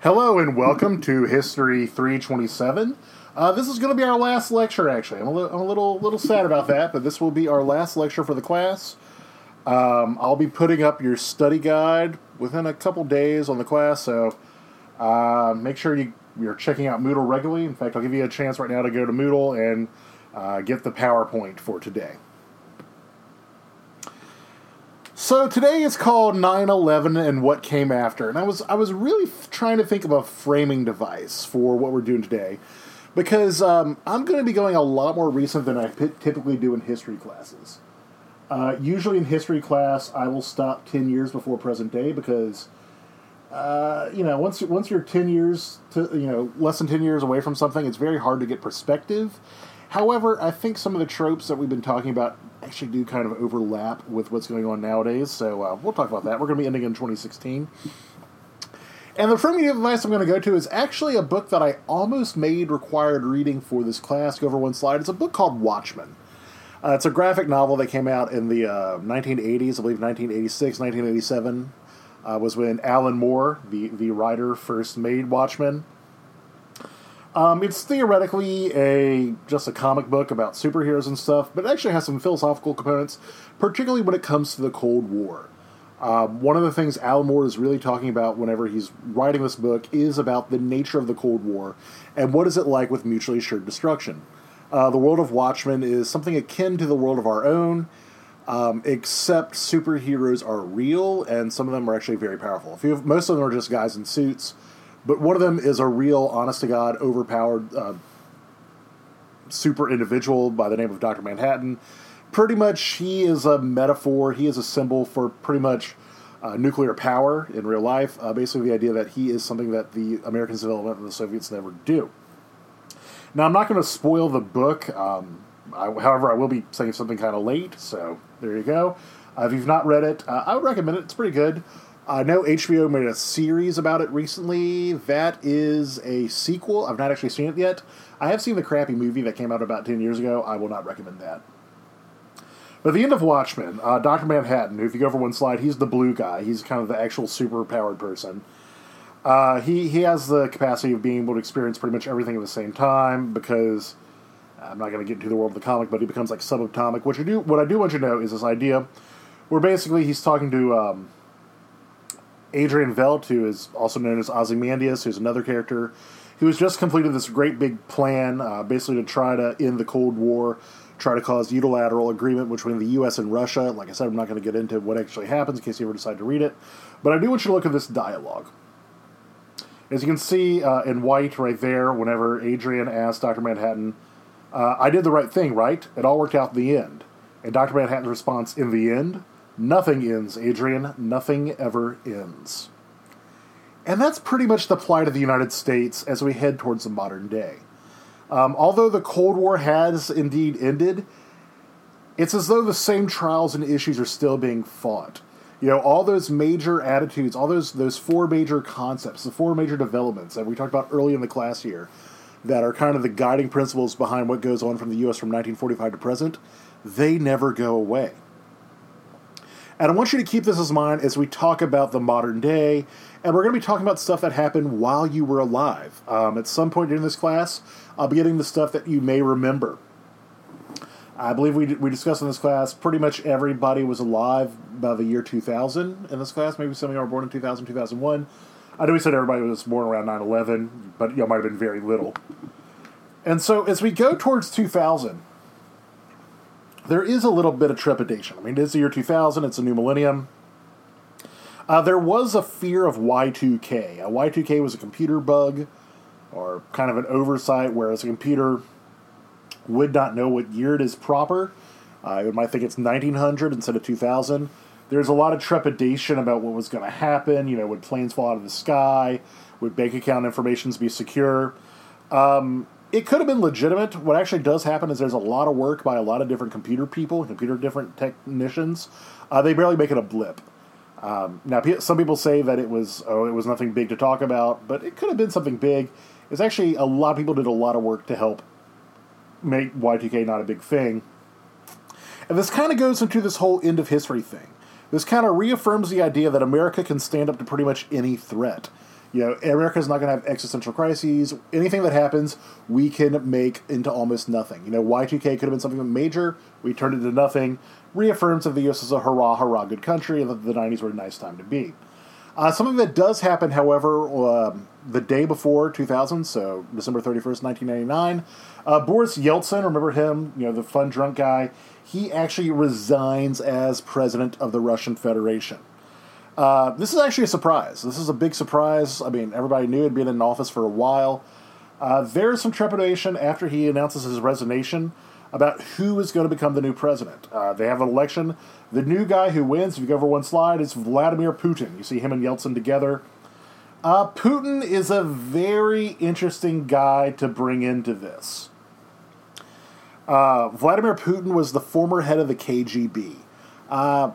Hello and welcome to History 327. Uh, this is going to be our last lecture, actually. I'm a, li- I'm a little little sad about that, but this will be our last lecture for the class. Um, I'll be putting up your study guide within a couple days on the class, so uh, make sure you, you're checking out Moodle regularly. In fact, I'll give you a chance right now to go to Moodle and uh, get the PowerPoint for today. So today is called 9/11 and what came after, and I was I was really f- trying to think of a framing device for what we're doing today, because um, I'm going to be going a lot more recent than I p- typically do in history classes. Uh, usually in history class, I will stop 10 years before present day because, uh, you know, once once you're 10 years to you know less than 10 years away from something, it's very hard to get perspective. However, I think some of the tropes that we've been talking about actually do kind of overlap with what's going on nowadays. So uh, we'll talk about that. We're going to be ending in 2016. And the framing device I'm going to go to is actually a book that I almost made required reading for this class. Go over one slide. It's a book called Watchmen. Uh, it's a graphic novel that came out in the uh, 1980s, I believe 1986, 1987, uh, was when Alan Moore, the, the writer, first made Watchmen. Um, it's theoretically a just a comic book about superheroes and stuff, but it actually has some philosophical components, particularly when it comes to the Cold War. Um, one of the things Al Moore is really talking about whenever he's writing this book is about the nature of the Cold War and what is it like with mutually assured destruction. Uh, the world of Watchmen is something akin to the world of our own, um, except superheroes are real and some of them are actually very powerful. Most of them are just guys in suits but one of them is a real, honest to God, overpowered uh, super individual by the name of Dr. Manhattan. Pretty much, he is a metaphor, he is a symbol for pretty much uh, nuclear power in real life. Uh, basically, the idea that he is something that the Americans developed and the Soviets never do. Now, I'm not going to spoil the book. Um, I, however, I will be saying something kind of late, so there you go. Uh, if you've not read it, uh, I would recommend it. It's pretty good. I know HBO made a series about it recently. That is a sequel. I've not actually seen it yet. I have seen the crappy movie that came out about 10 years ago. I will not recommend that. But the end of Watchmen, uh, Dr. Manhattan, if you go over one slide, he's the blue guy. He's kind of the actual super powered person. Uh, he, he has the capacity of being able to experience pretty much everything at the same time because I'm not going to get into the world of the comic, but he becomes like subatomic. What, you do, what I do want you to know is this idea where basically he's talking to. Um, Adrian Veidt, who is also known as Ozymandias, who's another character, who has just completed this great big plan, uh, basically to try to end the Cold War, try to cause unilateral agreement between the U.S. and Russia. Like I said, I'm not going to get into what actually happens in case you ever decide to read it, but I do want you to look at this dialogue. As you can see uh, in white right there, whenever Adrian asks Dr. Manhattan, uh, I did the right thing, right? It all worked out in the end. And Dr. Manhattan's response, in the end? Nothing ends, Adrian. Nothing ever ends. And that's pretty much the plight of the United States as we head towards the modern day. Um, although the Cold War has indeed ended, it's as though the same trials and issues are still being fought. You know, all those major attitudes, all those those four major concepts, the four major developments that we talked about early in the class here, that are kind of the guiding principles behind what goes on from the U.S. from 1945 to present, they never go away. And I want you to keep this in mind as we talk about the modern day. And we're going to be talking about stuff that happened while you were alive. Um, at some point during this class, I'll be getting the stuff that you may remember. I believe we, we discussed in this class pretty much everybody was alive by the year 2000 in this class. Maybe some of you were born in 2000, 2001. I know we said everybody was born around 9 11, but know, might have been very little. And so as we go towards 2000, there is a little bit of trepidation. I mean, it is the year 2000, it's a new millennium. Uh, there was a fear of Y2K. Uh, Y2K was a computer bug or kind of an oversight, whereas a computer would not know what year it is proper. Uh, it might think it's 1900 instead of 2000. There's a lot of trepidation about what was going to happen. You know, would planes fall out of the sky? Would bank account informations be secure? Um, it could have been legitimate. What actually does happen is there's a lot of work by a lot of different computer people, computer different technicians. Uh, they barely make it a blip. Um, now, some people say that it was oh, it was nothing big to talk about, but it could have been something big. It's actually a lot of people did a lot of work to help make Y2K not a big thing. And this kind of goes into this whole end of history thing. This kind of reaffirms the idea that America can stand up to pretty much any threat. You know, America's not going to have existential crises. Anything that happens, we can make into almost nothing. You know, Y2K could have been something major. We turned it into nothing. Reaffirms that the U.S. is a hurrah, hurrah, good country, and that the 90s were a nice time to be. Uh, something that does happen, however, um, the day before 2000, so December 31st, 1999, uh, Boris Yeltsin, remember him, you know, the fun drunk guy, he actually resigns as president of the Russian Federation. Uh, this is actually a surprise. This is a big surprise. I mean, everybody knew he'd been in office for a while. Uh, there's some trepidation after he announces his resignation about who is going to become the new president. Uh, they have an election. The new guy who wins, if you go over one slide, is Vladimir Putin. You see him and Yeltsin together. Uh, Putin is a very interesting guy to bring into this. Uh, Vladimir Putin was the former head of the KGB. Uh,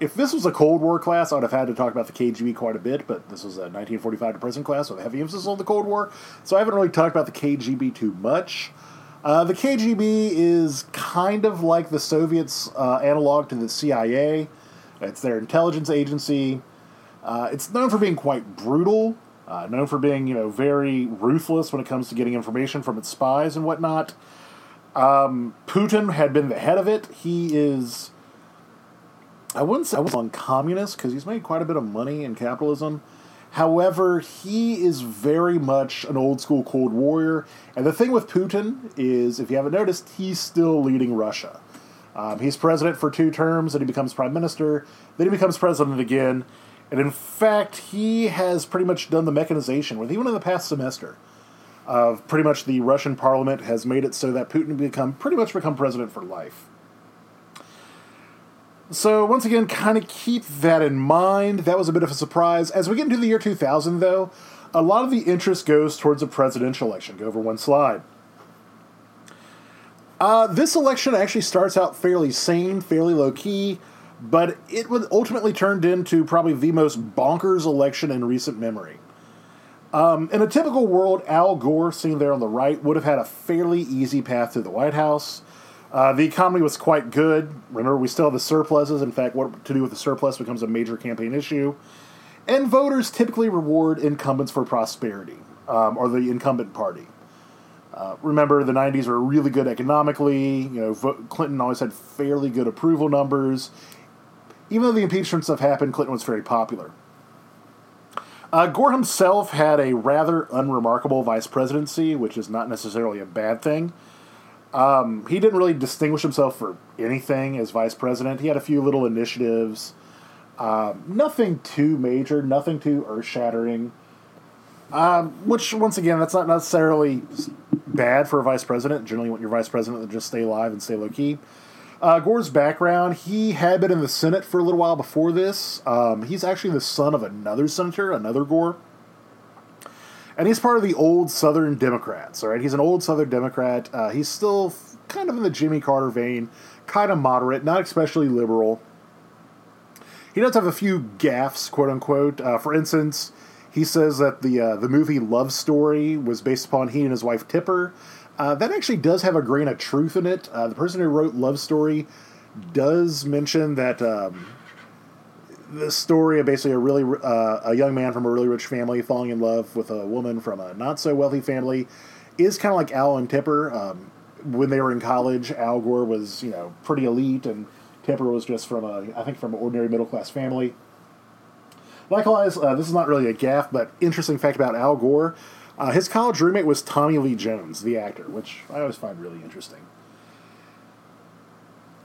if this was a Cold War class, I would have had to talk about the KGB quite a bit, but this was a 1945 to present class with heavy emphasis on the Cold War, so I haven't really talked about the KGB too much. Uh, the KGB is kind of like the Soviets' uh, analog to the CIA. It's their intelligence agency. Uh, it's known for being quite brutal, uh, known for being you know very ruthless when it comes to getting information from its spies and whatnot. Um, Putin had been the head of it. He is. I wouldn't say I was on communist because he's made quite a bit of money in capitalism. However, he is very much an old school Cold Warrior. And the thing with Putin is, if you haven't noticed, he's still leading Russia. Um, he's president for two terms, and he becomes prime minister. Then he becomes president again. And in fact, he has pretty much done the mechanization, with even in the past semester, of pretty much the Russian parliament has made it so that Putin become pretty much become president for life. So once again, kind of keep that in mind. That was a bit of a surprise. As we get into the year 2000, though, a lot of the interest goes towards a presidential election. Go over one slide. Uh, this election actually starts out fairly sane, fairly low key, but it ultimately turned into probably the most bonkers election in recent memory. Um, in a typical world, Al Gore, seen there on the right, would have had a fairly easy path to the White House. Uh, the economy was quite good. Remember, we still have the surpluses. In fact, what to do with the surplus becomes a major campaign issue. And voters typically reward incumbents for prosperity, um, or the incumbent party. Uh, remember, the 90s were really good economically. You know, Clinton always had fairly good approval numbers. Even though the impeachment stuff happened, Clinton was very popular. Uh, Gore himself had a rather unremarkable vice presidency, which is not necessarily a bad thing. Um, he didn't really distinguish himself for anything as vice president. He had a few little initiatives. Um, nothing too major, nothing too earth shattering. Um, which, once again, that's not necessarily bad for a vice president. Generally, you want your vice president to just stay alive and stay low key. Uh, Gore's background, he had been in the Senate for a little while before this. Um, he's actually the son of another senator, another Gore and he's part of the old Southern Democrats. All right, he's an old Southern Democrat. Uh, he's still kind of in the Jimmy Carter vein, kind of moderate, not especially liberal. He does have a few gaffes, quote unquote. Uh, for instance, he says that the uh, the movie Love Story was based upon he and his wife Tipper. Uh, that actually does have a grain of truth in it. Uh, the person who wrote Love Story does mention that um, the story of basically a really uh, a young man from a really rich family falling in love with a woman from a not so wealthy family is kind of like Al and Tipper. Um, when they were in college, Al Gore was you know pretty elite, and Tipper was just from a I think from an ordinary middle class family. Likewise, uh, this is not really a gaff, but interesting fact about Al Gore. Uh, his college roommate was Tommy Lee Jones, the actor, which I always find really interesting.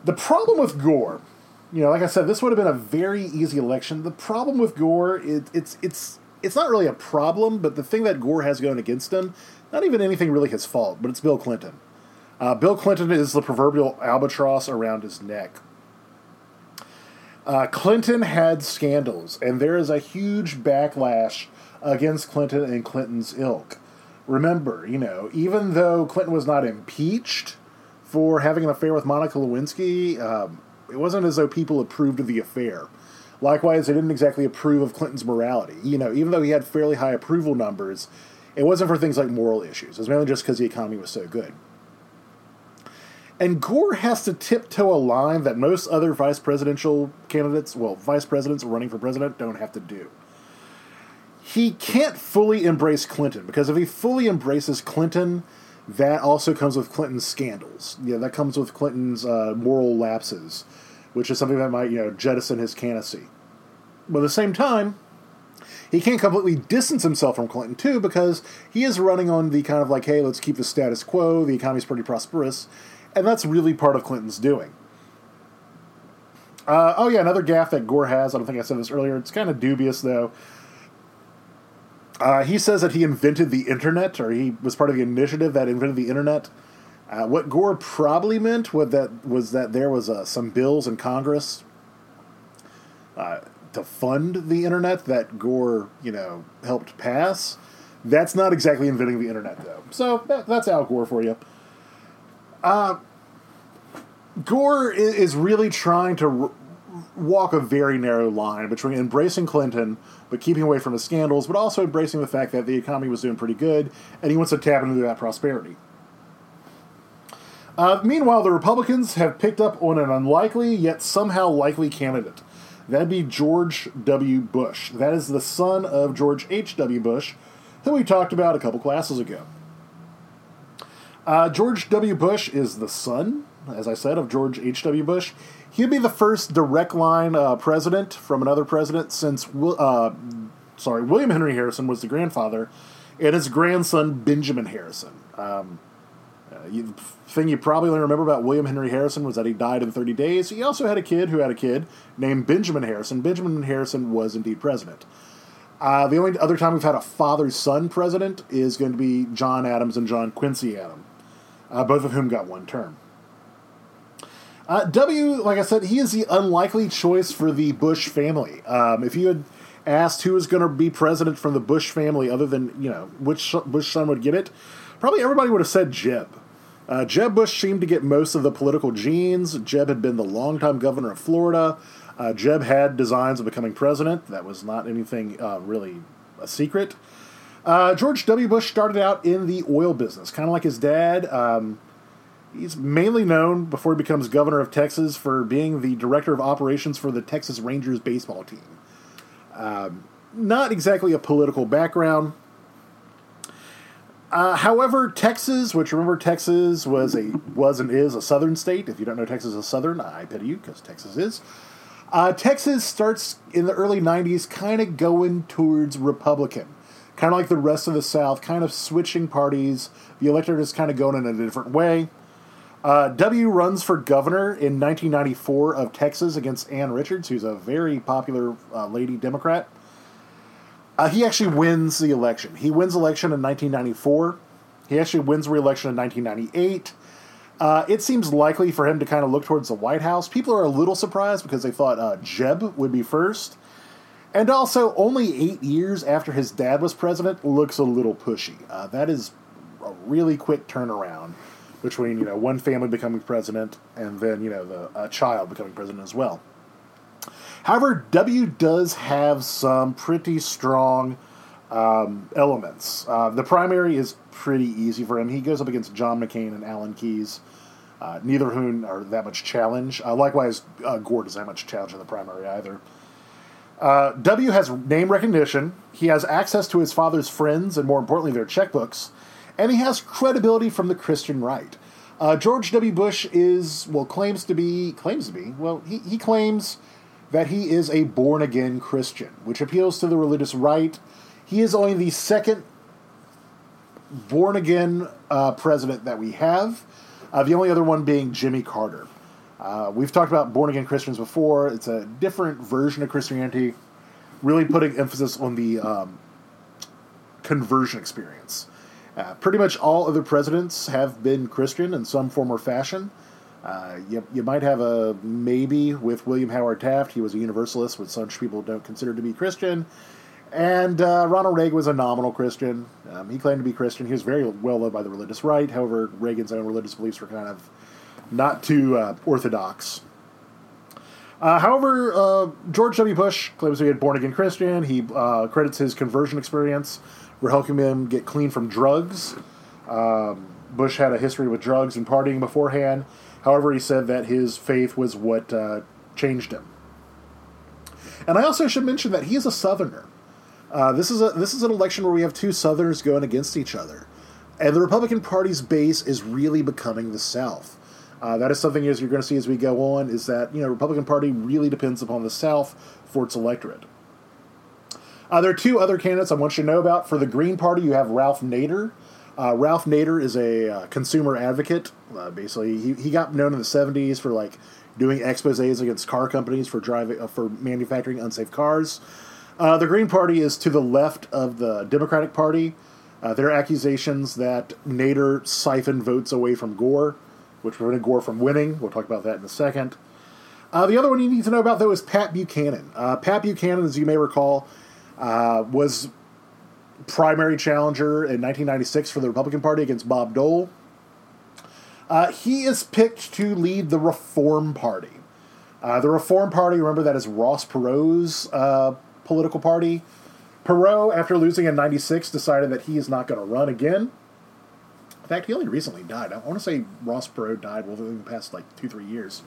The problem with Gore you know, like I said, this would have been a very easy election. The problem with Gore, it, it's it's it's not really a problem, but the thing that Gore has going against him, not even anything really his fault, but it's Bill Clinton. Uh, Bill Clinton is the proverbial albatross around his neck. Uh, Clinton had scandals, and there is a huge backlash against Clinton and Clinton's ilk. Remember, you know, even though Clinton was not impeached for having an affair with Monica Lewinsky, um, it wasn't as though people approved of the affair. Likewise, they didn't exactly approve of Clinton's morality. You know, even though he had fairly high approval numbers, it wasn't for things like moral issues. It was mainly just because the economy was so good. And Gore has to tiptoe a line that most other vice presidential candidates, well, vice presidents running for president, don't have to do. he can't fully embrace Clinton because if he fully embraces Clinton, that also comes with Clinton's scandals. Yeah, that comes with Clinton's uh, moral lapses, which is something that might you know jettison his candidacy. But at the same time, he can't completely distance himself from Clinton too because he is running on the kind of like, hey, let's keep the status quo. The economy's pretty prosperous, and that's really part of Clinton's doing. Uh, oh yeah, another gaffe that Gore has. I don't think I said this earlier. It's kind of dubious though. Uh, he says that he invented the internet, or he was part of the initiative that invented the internet. Uh, what Gore probably meant was that was that there was uh, some bills in Congress uh, to fund the internet that Gore, you know, helped pass. That's not exactly inventing the internet, though. So that, that's Al Gore for you. Uh, Gore is really trying to walk a very narrow line between embracing Clinton but keeping away from his scandals, but also embracing the fact that the economy was doing pretty good, and he wants to tap into that prosperity. Uh, meanwhile, the Republicans have picked up on an unlikely yet somehow likely candidate. That'd be George W. Bush. That is the son of George H.W. Bush, who we talked about a couple classes ago. Uh, George W. Bush is the son, as I said, of George H.W. Bush. He'd be the first direct line uh, president from another president since, uh, sorry, William Henry Harrison was the grandfather, and his grandson Benjamin Harrison. Um, uh, you, thing you probably only remember about William Henry Harrison was that he died in 30 days. He also had a kid who had a kid named Benjamin Harrison. Benjamin Harrison was indeed president. Uh, the only other time we've had a father son president is going to be John Adams and John Quincy Adams, uh, both of whom got one term. Uh, w, like I said, he is the unlikely choice for the Bush family. Um, if you had asked who was going to be president from the Bush family, other than you know which Bush son would get it, probably everybody would have said Jeb. Uh, Jeb Bush seemed to get most of the political genes. Jeb had been the longtime governor of Florida. Uh, Jeb had designs of becoming president. That was not anything uh, really a secret. Uh, George W. Bush started out in the oil business, kind of like his dad. Um, He's mainly known before he becomes governor of Texas for being the director of operations for the Texas Rangers baseball team. Um, not exactly a political background. Uh, however, Texas, which remember Texas was a was and is a southern state. If you don't know Texas is southern, I pity you because Texas is. Uh, Texas starts in the early '90s, kind of going towards Republican, kind of like the rest of the South, kind of switching parties. The electorate is kind of going in a different way. Uh, w runs for governor in 1994 of Texas against Ann Richards, who's a very popular uh, lady Democrat. Uh, he actually wins the election. He wins election in 1994. He actually wins re-election in 1998. Uh, it seems likely for him to kind of look towards the White House. People are a little surprised because they thought uh, Jeb would be first. And also, only eight years after his dad was president looks a little pushy. Uh, that is a really quick turnaround between you know one family becoming president and then you know the a child becoming president as well. However, W does have some pretty strong um, elements. Uh, the primary is pretty easy for him. He goes up against John McCain and Alan Keyes, uh, neither of whom are that much challenge. Uh, likewise, uh, Gore doesn't have much challenge in the primary either. Uh, w has name recognition. He has access to his father's friends and, more importantly, their checkbooks and he has credibility from the Christian right. Uh, George W. Bush is, well, claims to be, claims to be, well, he, he claims that he is a born again Christian, which appeals to the religious right. He is only the second born again uh, president that we have, uh, the only other one being Jimmy Carter. Uh, we've talked about born again Christians before. It's a different version of Christianity, really putting emphasis on the um, conversion experience. Uh, pretty much all other presidents have been Christian in some form or fashion. Uh, you, you might have a maybe with William Howard Taft. He was a Universalist, which some people don't consider to be Christian. And uh, Ronald Reagan was a nominal Christian. Um, he claimed to be Christian. He was very well loved by the religious right. However, Reagan's own religious beliefs were kind of not too uh, orthodox. Uh, however, uh, George W. Bush claims be a born again Christian. He credits his conversion experience for helping him get clean from drugs. Um, Bush had a history with drugs and partying beforehand. However, he said that his faith was what uh, changed him. And I also should mention that he is a Southerner. Uh, this is a this is an election where we have two Southerners going against each other, and the Republican Party's base is really becoming the South. Uh, that is something as you're going to see as we go on is that you know Republican Party really depends upon the South for its electorate. Uh, there are two other candidates I want you to know about. For the Green Party, you have Ralph Nader. Uh, Ralph Nader is a uh, consumer advocate. Uh, basically, he, he got known in the 70s for like doing exposés against car companies for driving uh, for manufacturing unsafe cars. Uh, the Green Party is to the left of the Democratic Party. There are accusations that Nader siphoned votes away from Gore, which prevented Gore from winning. We'll talk about that in a second. The other one you need to know about, though, is Pat Buchanan. Pat Buchanan, as you may recall, uh, was primary challenger in 1996 for the Republican Party against Bob Dole. Uh, he is picked to lead the Reform Party. Uh, the Reform Party, remember that is Ross Perot's uh, political party. Perot, after losing in 96, decided that he is not going to run again. In fact, he only recently died. I want to say Ross Perot died within the past like two, three years.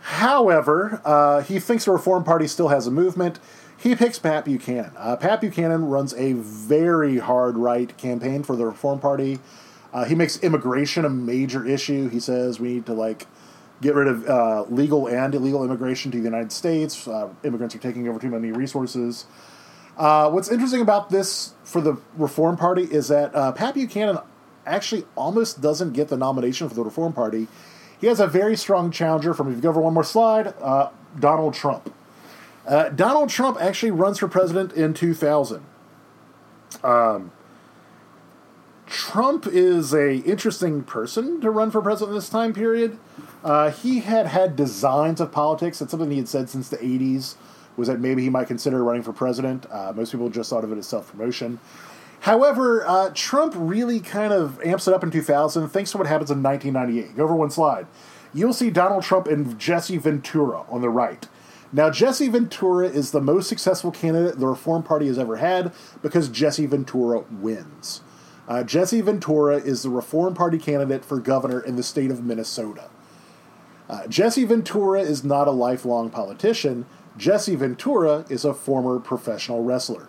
However, uh, he thinks the Reform Party still has a movement. He picks Pat Buchanan. Uh, Pat Buchanan runs a very hard right campaign for the Reform Party. Uh, he makes immigration a major issue. He says we need to like get rid of uh, legal and illegal immigration to the United States. Uh, immigrants are taking over too many resources. Uh, what's interesting about this for the Reform Party is that uh, Pat Buchanan actually almost doesn't get the nomination for the Reform Party. He has a very strong challenger from, if you go over one more slide, Donald Trump. Uh, Donald Trump actually runs for president in 2000. Um, Trump is a interesting person to run for president in this time period. Uh, he had had designs of politics. That's something he had said since the 80s, was that maybe he might consider running for president. Uh, most people just thought of it as self promotion. However, uh, Trump really kind of amps it up in 2000 thanks to what happens in 1998. Go over one slide. You'll see Donald Trump and Jesse Ventura on the right. Now, Jesse Ventura is the most successful candidate the Reform Party has ever had because Jesse Ventura wins. Uh, Jesse Ventura is the Reform Party candidate for governor in the state of Minnesota. Uh, Jesse Ventura is not a lifelong politician. Jesse Ventura is a former professional wrestler.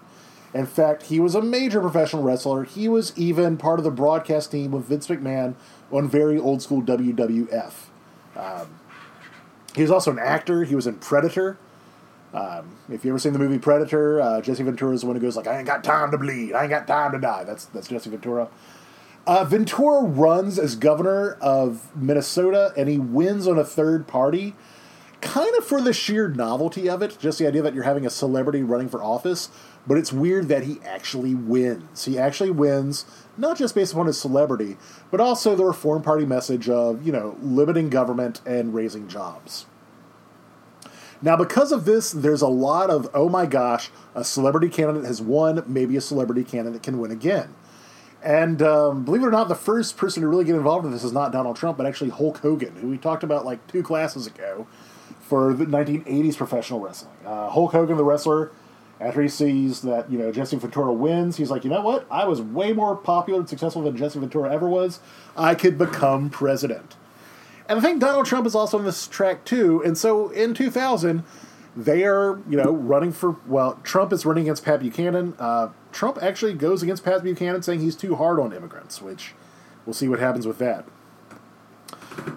In fact, he was a major professional wrestler. He was even part of the broadcast team with Vince McMahon on very old school WWF. Um, he was also an actor. He was in Predator. Um, if you ever seen the movie Predator, uh, Jesse Ventura is the one who goes like, "I ain't got time to bleed. I ain't got time to die." That's that's Jesse Ventura. Uh, Ventura runs as governor of Minnesota, and he wins on a third party, kind of for the sheer novelty of it. Just the idea that you're having a celebrity running for office, but it's weird that he actually wins. He actually wins not just based upon his celebrity, but also the Reform Party message of you know limiting government and raising jobs. Now, because of this, there's a lot of, oh my gosh, a celebrity candidate has won, maybe a celebrity candidate can win again. And um, believe it or not, the first person to really get involved in this is not Donald Trump, but actually Hulk Hogan, who we talked about like two classes ago for the 1980s professional wrestling. Uh, Hulk Hogan, the wrestler, after he sees that you know Jesse Ventura wins, he's like, you know what? I was way more popular and successful than Jesse Ventura ever was. I could become president. And I think Donald Trump is also on this track too. And so in 2000, they are you know running for well, Trump is running against Pat Buchanan. Uh, Trump actually goes against Pat Buchanan, saying he's too hard on immigrants, which we'll see what happens with that.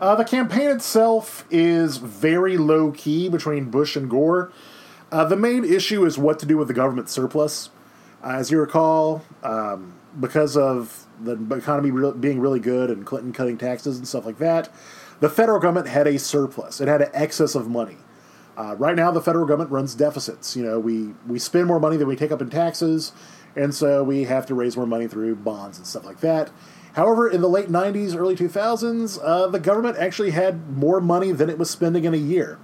Uh, the campaign itself is very low key between Bush and Gore. Uh, the main issue is what to do with the government surplus. Uh, as you recall, um, because of the economy re- being really good and Clinton cutting taxes and stuff like that, the federal government had a surplus. It had an excess of money. Uh, right now, the federal government runs deficits. You know, we, we spend more money than we take up in taxes, and so we have to raise more money through bonds and stuff like that. However, in the late 90s, early 2000s, uh, the government actually had more money than it was spending in a year.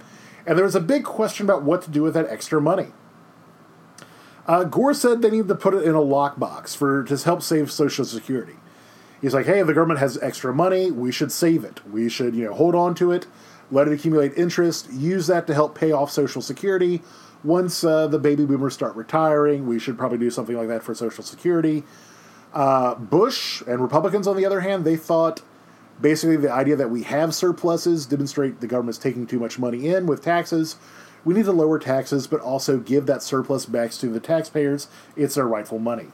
And there was a big question about what to do with that extra money. Uh, Gore said they needed to put it in a lockbox for to help save Social Security. He's like, hey, the government has extra money, we should save it. We should, you know, hold on to it, let it accumulate interest, use that to help pay off Social Security. Once uh, the baby boomers start retiring, we should probably do something like that for Social Security. Uh, Bush and Republicans, on the other hand, they thought basically the idea that we have surpluses demonstrate the government's taking too much money in with taxes. We need to lower taxes, but also give that surplus back to the taxpayers. It's their rightful money.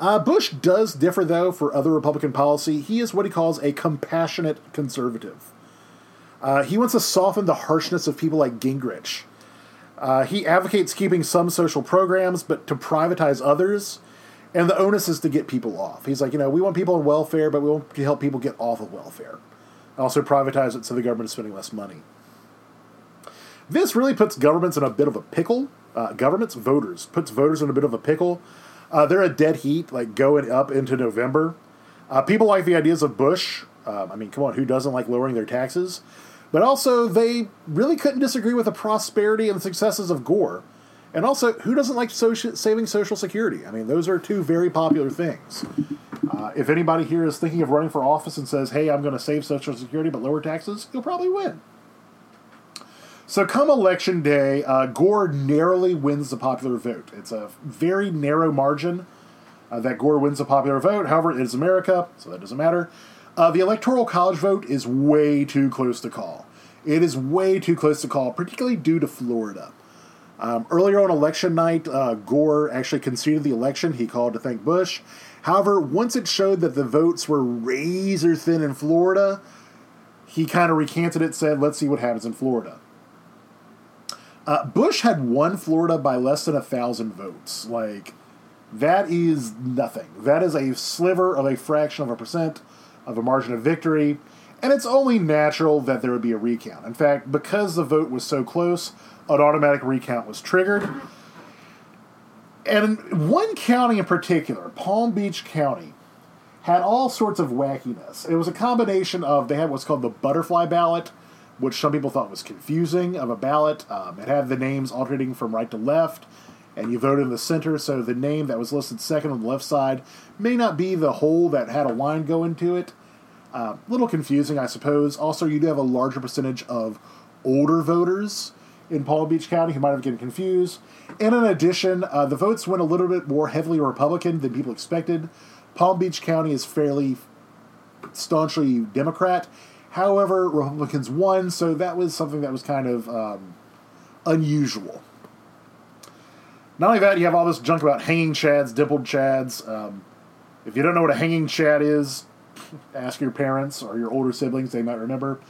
Uh, Bush does differ, though, for other Republican policy. He is what he calls a compassionate conservative. Uh, he wants to soften the harshness of people like Gingrich. Uh, he advocates keeping some social programs, but to privatize others. And the onus is to get people off. He's like, you know, we want people on welfare, but we want to help people get off of welfare. Also privatize it so the government is spending less money. This really puts governments in a bit of a pickle. Uh, governments, voters, puts voters in a bit of a pickle. Uh, they're a dead heat, like going up into November. Uh, people like the ideas of Bush. Um, I mean, come on, who doesn't like lowering their taxes? But also, they really couldn't disagree with the prosperity and successes of Gore. And also, who doesn't like social, saving Social Security? I mean, those are two very popular things. Uh, if anybody here is thinking of running for office and says, hey, I'm going to save Social Security but lower taxes, you'll probably win. So, come election day, uh, Gore narrowly wins the popular vote. It's a very narrow margin uh, that Gore wins the popular vote. However, it is America, so that doesn't matter. Uh, the Electoral College vote is way too close to call. It is way too close to call, particularly due to Florida. Um, earlier on election night, uh, Gore actually conceded the election. He called to thank Bush. However, once it showed that the votes were razor thin in Florida, he kind of recanted it, said, let's see what happens in Florida. Uh, Bush had won Florida by less than a thousand votes. Like, that is nothing. That is a sliver of a fraction of a percent of a margin of victory, and it's only natural that there would be a recount. In fact, because the vote was so close, an automatic recount was triggered. And one county in particular, Palm Beach County, had all sorts of wackiness. It was a combination of, they had what's called the butterfly ballot, which some people thought was confusing of a ballot. Um, it had the names alternating from right to left, and you voted in the center, so the name that was listed second on the left side may not be the hole that had a line go into it. A uh, little confusing, I suppose. Also, you do have a larger percentage of older voters in Palm Beach County who might have getting confused. And in addition, uh, the votes went a little bit more heavily Republican than people expected. Palm Beach County is fairly staunchly Democrat. However, Republicans won, so that was something that was kind of um, unusual. Not only that, you have all this junk about hanging chads, dimpled chads. Um, if you don't know what a hanging chad is, ask your parents or your older siblings; they might remember.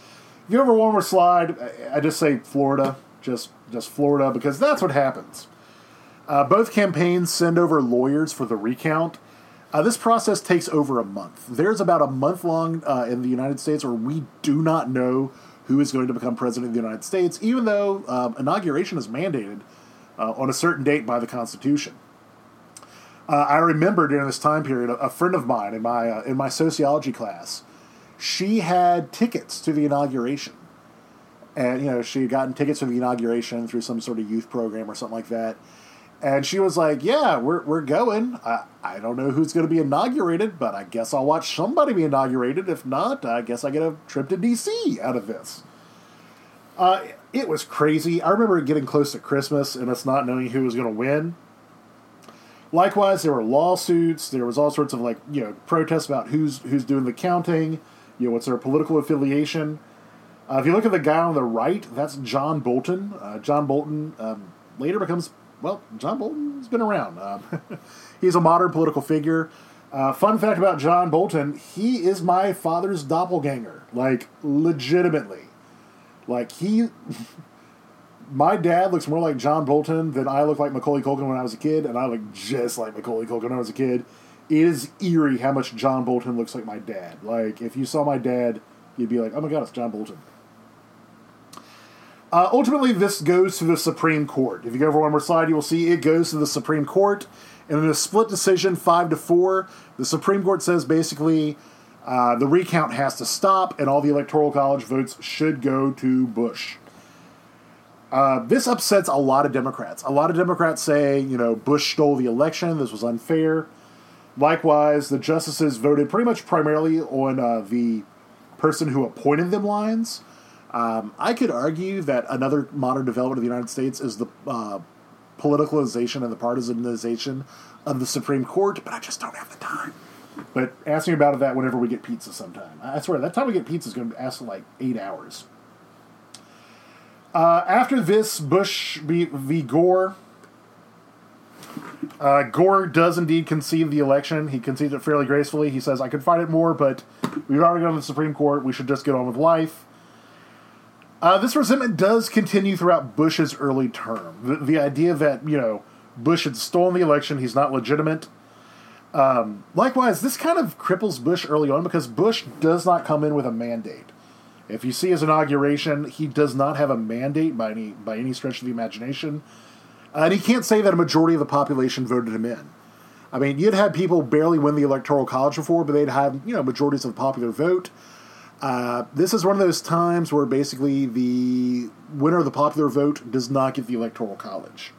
If you ever want to slide, I just say Florida just just Florida because that's what happens. Uh, both campaigns send over lawyers for the recount. Uh, this process takes over a month. There's about a month long uh, in the United States where we do not know who is going to become president of the United States, even though um, inauguration is mandated uh, on a certain date by the Constitution. Uh, I remember during this time period, a, a friend of mine in my uh, in my sociology class, she had tickets to the inauguration and you know she had gotten tickets for the inauguration through some sort of youth program or something like that. And she was like yeah we're, we're going. I, I don't know who's going to be inaugurated but i guess i'll watch somebody be inaugurated. If not i guess i get a trip to dc out of this. Uh, it was crazy. I remember getting close to christmas and us not knowing who was going to win. Likewise there were lawsuits. There was all sorts of like you know protests about who's who's doing the counting. You know what's their political affiliation uh, if you look at the guy on the right, that's John Bolton. Uh, John Bolton um, later becomes, well, John Bolton's been around. Um, he's a modern political figure. Uh, fun fact about John Bolton, he is my father's doppelganger. Like, legitimately. Like, he. my dad looks more like John Bolton than I look like Macaulay Culkin when I was a kid, and I look just like Macaulay Culkin when I was a kid. It is eerie how much John Bolton looks like my dad. Like, if you saw my dad, you'd be like, oh my god, it's John Bolton. Uh, ultimately, this goes to the Supreme Court. If you go over one more slide, you will see it goes to the Supreme Court. And in a split decision, five to four, the Supreme Court says basically uh, the recount has to stop, and all the Electoral College votes should go to Bush. Uh, this upsets a lot of Democrats. A lot of Democrats say, you know, Bush stole the election. This was unfair. Likewise, the justices voted pretty much primarily on uh, the person who appointed them lines. Um, I could argue that another modern development of the United States is the uh, politicalization and the partisanization of the Supreme Court, but I just don't have the time. But ask me about that whenever we get pizza sometime. I swear, that time we get pizza is going to ask like eight hours. Uh, after this, Bush v, v Gore. Uh, Gore does indeed concede the election. He concedes it fairly gracefully. He says, I could fight it more, but we've already gone to the Supreme Court. We should just get on with life. Uh, this resentment does continue throughout Bush's early term. The, the, idea that, you know, Bush had stolen the election, he's not legitimate. Um, likewise, this kind of cripples Bush early on because Bush does not come in with a mandate. If you see his inauguration, he does not have a mandate by any by any stretch of the imagination. And he can't say that a majority of the population voted him in. I mean, you'd had people barely win the electoral college before, but they'd had you know majorities of the popular vote. Uh, this is one of those times where basically the winner of the popular vote does not get the electoral college.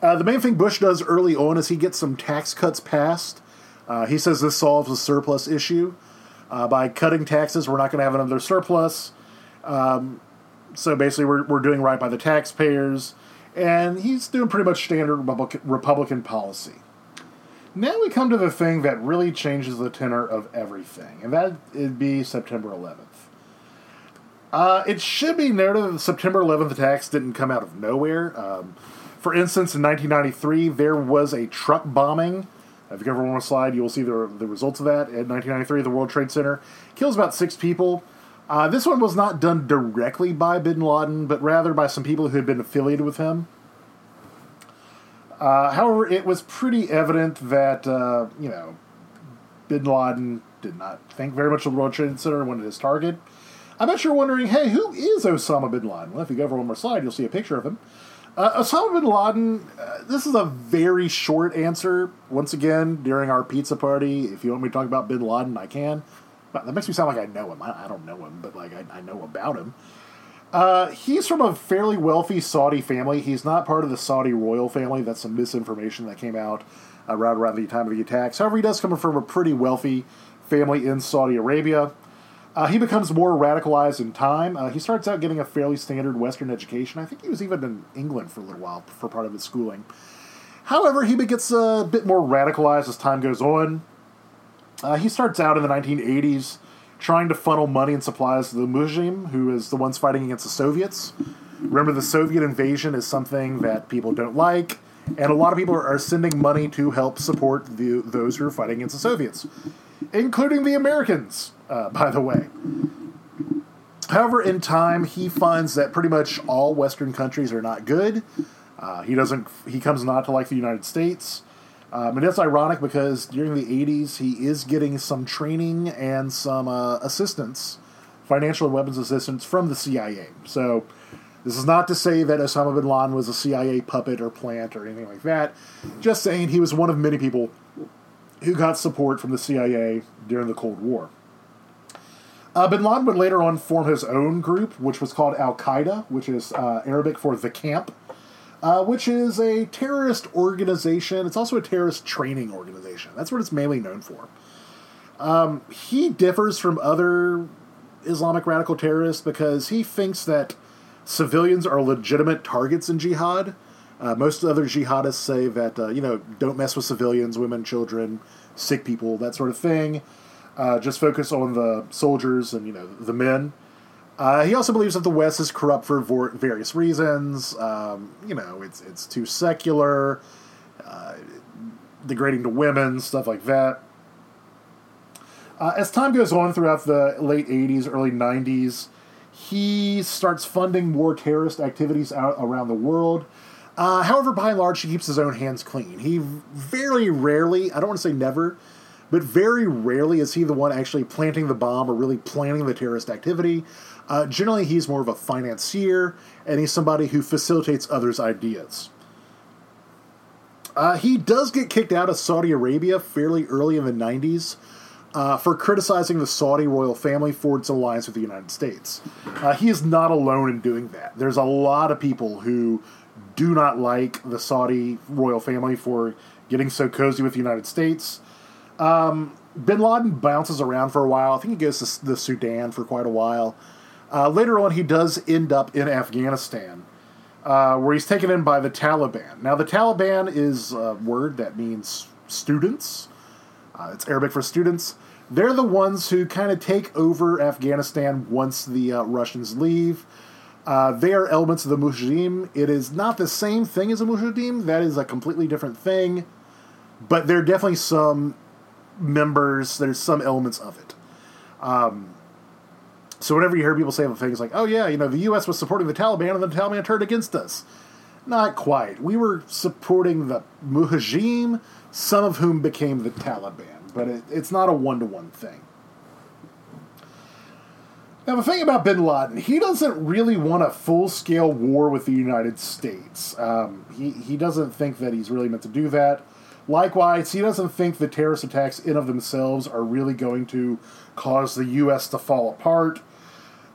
Uh, the main thing Bush does early on is he gets some tax cuts passed. Uh, he says this solves the surplus issue. Uh, by cutting taxes, we're not going to have another surplus. Um, so basically, we're, we're doing right by the taxpayers and he's doing pretty much standard Republican policy. Now we come to the thing that really changes the tenor of everything, and that would be September 11th. Uh, it should be noted that the September 11th attacks didn't come out of nowhere. Um, for instance, in 1993, there was a truck bombing. If you ever want to slide, you will see the, the results of that. In 1993, the World Trade Center kills about six people. Uh, this one was not done directly by bin Laden, but rather by some people who had been affiliated with him. Uh, however, it was pretty evident that, uh, you know, bin Laden did not think very much of the World Trade Center and wanted his target. I bet you're wondering, hey, who is Osama bin Laden? Well, if you go over one more slide, you'll see a picture of him. Uh, Osama bin Laden, uh, this is a very short answer. Once again, during our pizza party, if you want me to talk about bin Laden, I can. That makes me sound like I know him. I, I don't know him, but like I, I know about him. Uh, he's from a fairly wealthy Saudi family. He's not part of the Saudi royal family. That's some misinformation that came out around around the time of the attacks. However, he does come from a pretty wealthy family in Saudi Arabia. Uh, he becomes more radicalized in time. Uh, he starts out getting a fairly standard Western education. I think he was even in England for a little while for part of his schooling. However, he gets a bit more radicalized as time goes on. Uh, he starts out in the 1980s trying to funnel money and supplies to the Mujahideen, who is the ones fighting against the Soviets. Remember, the Soviet invasion is something that people don't like, and a lot of people are, are sending money to help support the, those who are fighting against the Soviets, including the Americans, uh, by the way. However, in time, he finds that pretty much all Western countries are not good. Uh, he doesn't. He comes not to like the United States. Um, and it's ironic because during the 80s, he is getting some training and some uh, assistance, financial and weapons assistance from the CIA. So, this is not to say that Osama bin Laden was a CIA puppet or plant or anything like that. Just saying he was one of many people who got support from the CIA during the Cold War. Uh, bin Laden would later on form his own group, which was called Al Qaeda, which is uh, Arabic for the camp uh, which is a terrorist organization. It's also a terrorist training organization. That's what it's mainly known for. Um, he differs from other Islamic radical terrorists because he thinks that civilians are legitimate targets in jihad. Uh, most other jihadists say that, uh, you know, don't mess with civilians, women, children, sick people, that sort of thing. Uh, just focus on the soldiers and, you know, the men. Uh, he also believes that the West is corrupt for various reasons. Um, you know, it's it's too secular, uh, degrading to women, stuff like that. Uh, as time goes on throughout the late 80s, early 90s, he starts funding more terrorist activities out around the world. Uh, however, by and large, he keeps his own hands clean. He very rarely, I don't want to say never, but very rarely is he the one actually planting the bomb or really planning the terrorist activity. Uh, generally, he's more of a financier, and he's somebody who facilitates others' ideas. Uh, he does get kicked out of Saudi Arabia fairly early in the 90s uh, for criticizing the Saudi royal family for its alliance with the United States. Uh, he is not alone in doing that. There's a lot of people who do not like the Saudi royal family for getting so cozy with the United States. Um, bin Laden bounces around for a while. I think he goes to the Sudan for quite a while. Uh, later on, he does end up in Afghanistan, uh, where he's taken in by the Taliban. Now, the Taliban is a word that means students. Uh, it's Arabic for students. They're the ones who kind of take over Afghanistan once the uh, Russians leave. Uh, they are elements of the Mujahideen. It is not the same thing as a Mujahideen. That is a completely different thing. But there are definitely some members, there's some elements of it. Um, so whenever you hear people say things like, oh, yeah, you know, the U.S. was supporting the Taliban and the Taliban turned against us. Not quite. We were supporting the Mujahideen, some of whom became the Taliban. But it, it's not a one to one thing. Now, the thing about bin Laden, he doesn't really want a full scale war with the United States. Um, he, he doesn't think that he's really meant to do that. Likewise, he doesn't think the terrorist attacks in of themselves are really going to cause the U.S. to fall apart.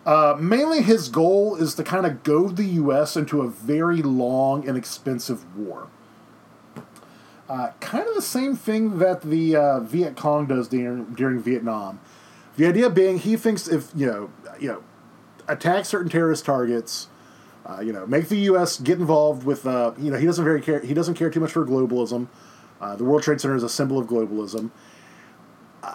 Uh, mainly, his goal is to kind of goad the U.S. into a very long and expensive war. Uh, kind of the same thing that the uh, Viet Cong does during, during Vietnam. The idea being, he thinks if you know, you know, attack certain terrorist targets, uh, you know, make the U.S. get involved with, uh, you know, he doesn't very care. He doesn't care too much for globalism. Uh, the World Trade Center is a symbol of globalism.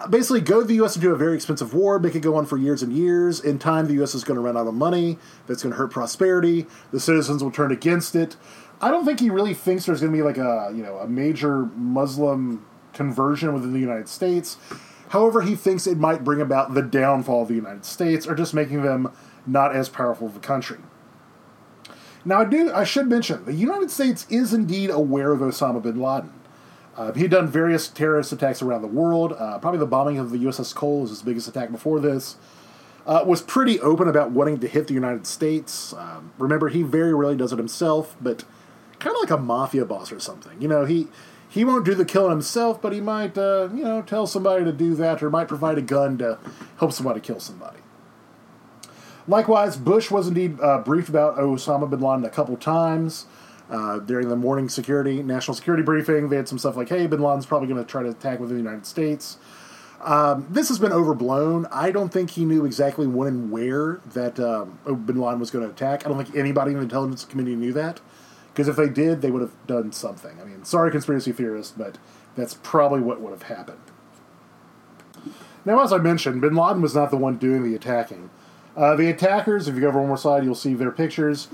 Basically, go to the U.S. into a very expensive war, make it go on for years and years. In time, the U.S. is going to run out of money. That's going to hurt prosperity. The citizens will turn against it. I don't think he really thinks there's going to be like a you know a major Muslim conversion within the United States. However, he thinks it might bring about the downfall of the United States or just making them not as powerful of a country. Now, I do I should mention the United States is indeed aware of Osama bin Laden. Uh, he'd done various terrorist attacks around the world. Uh, probably the bombing of the USS Cole was his biggest attack before this. Uh, was pretty open about wanting to hit the United States. Um, remember, he very rarely does it himself, but kind of like a mafia boss or something. You know, he he won't do the killing himself, but he might, uh, you know, tell somebody to do that, or might provide a gun to help somebody kill somebody. Likewise, Bush was indeed uh, briefed about Osama bin Laden a couple times. Uh, during the morning security national security briefing, they had some stuff like, "Hey, Bin Laden's probably going to try to attack within the United States." Um, this has been overblown. I don't think he knew exactly when and where that um, Bin Laden was going to attack. I don't think anybody in the intelligence community knew that, because if they did, they would have done something. I mean, sorry, conspiracy theorists, but that's probably what would have happened. Now, as I mentioned, Bin Laden was not the one doing the attacking. Uh, the attackers, if you go over one more slide, you'll see their pictures.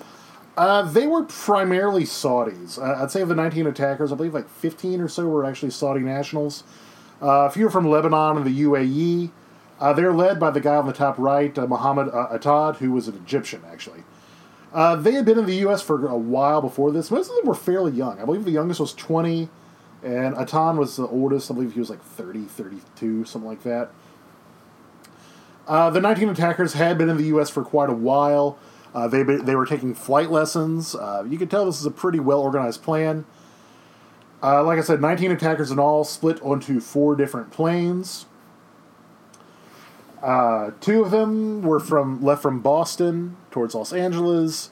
Uh, they were primarily Saudis. Uh, I'd say of the 19 attackers, I believe like 15 or so were actually Saudi nationals. Uh, a few from Lebanon and the UAE. Uh, they're led by the guy on the top right, uh, Muhammad uh, Atta, who was an Egyptian, actually. they had been in the U.S. for a while before this. Most of them were fairly young. I believe the youngest was 20, and Atta was the oldest. I believe he was like 30, 32, something like that. the 19 attackers had been in the U.S. for quite a while. Uh, they they were taking flight lessons. Uh, you can tell this is a pretty well organized plan. Uh, like I said, 19 attackers in all, split onto four different planes. Uh, two of them were from left from Boston towards Los Angeles.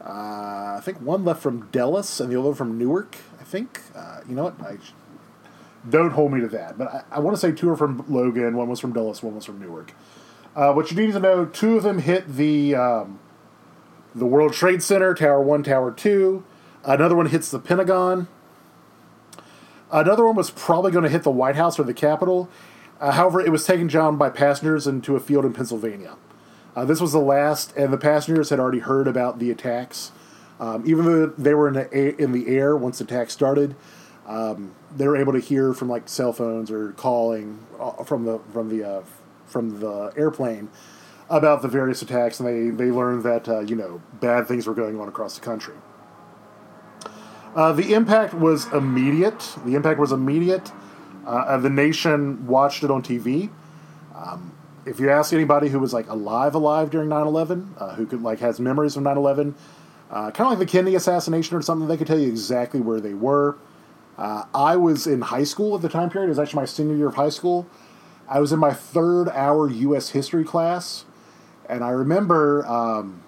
Uh, I think one left from Dallas and the other from Newark. I think. Uh, you know what? I don't hold me to that, but I, I want to say two are from Logan. One was from Dallas. One was from Newark. what you need to know: two of them hit the um, the World Trade Center, Tower 1, Tower 2. Another one hits the Pentagon. Another one was probably going to hit the White House or the Capitol. Uh, however, it was taken down by passengers into a field in Pennsylvania. Uh, this was the last, and the passengers had already heard about the attacks. Um, even though they were in the, in the air once the attack started, um, they were able to hear from like cell phones or calling uh, from the from the uh, from the airplane about the various attacks, and they, they learned that uh, you know bad things were going on across the country. Uh, the impact was immediate. The impact was immediate. Uh, the nation watched it on TV. Um, if you ask anybody who was like alive, alive during 9/11, uh, who could like has memories of 9/11, uh, kind of like the Kennedy assassination or something, they could tell you exactly where they were. Uh, I was in high school at the time period. It was actually my senior year of high school. I was in my third hour U.S. history class and I remember um,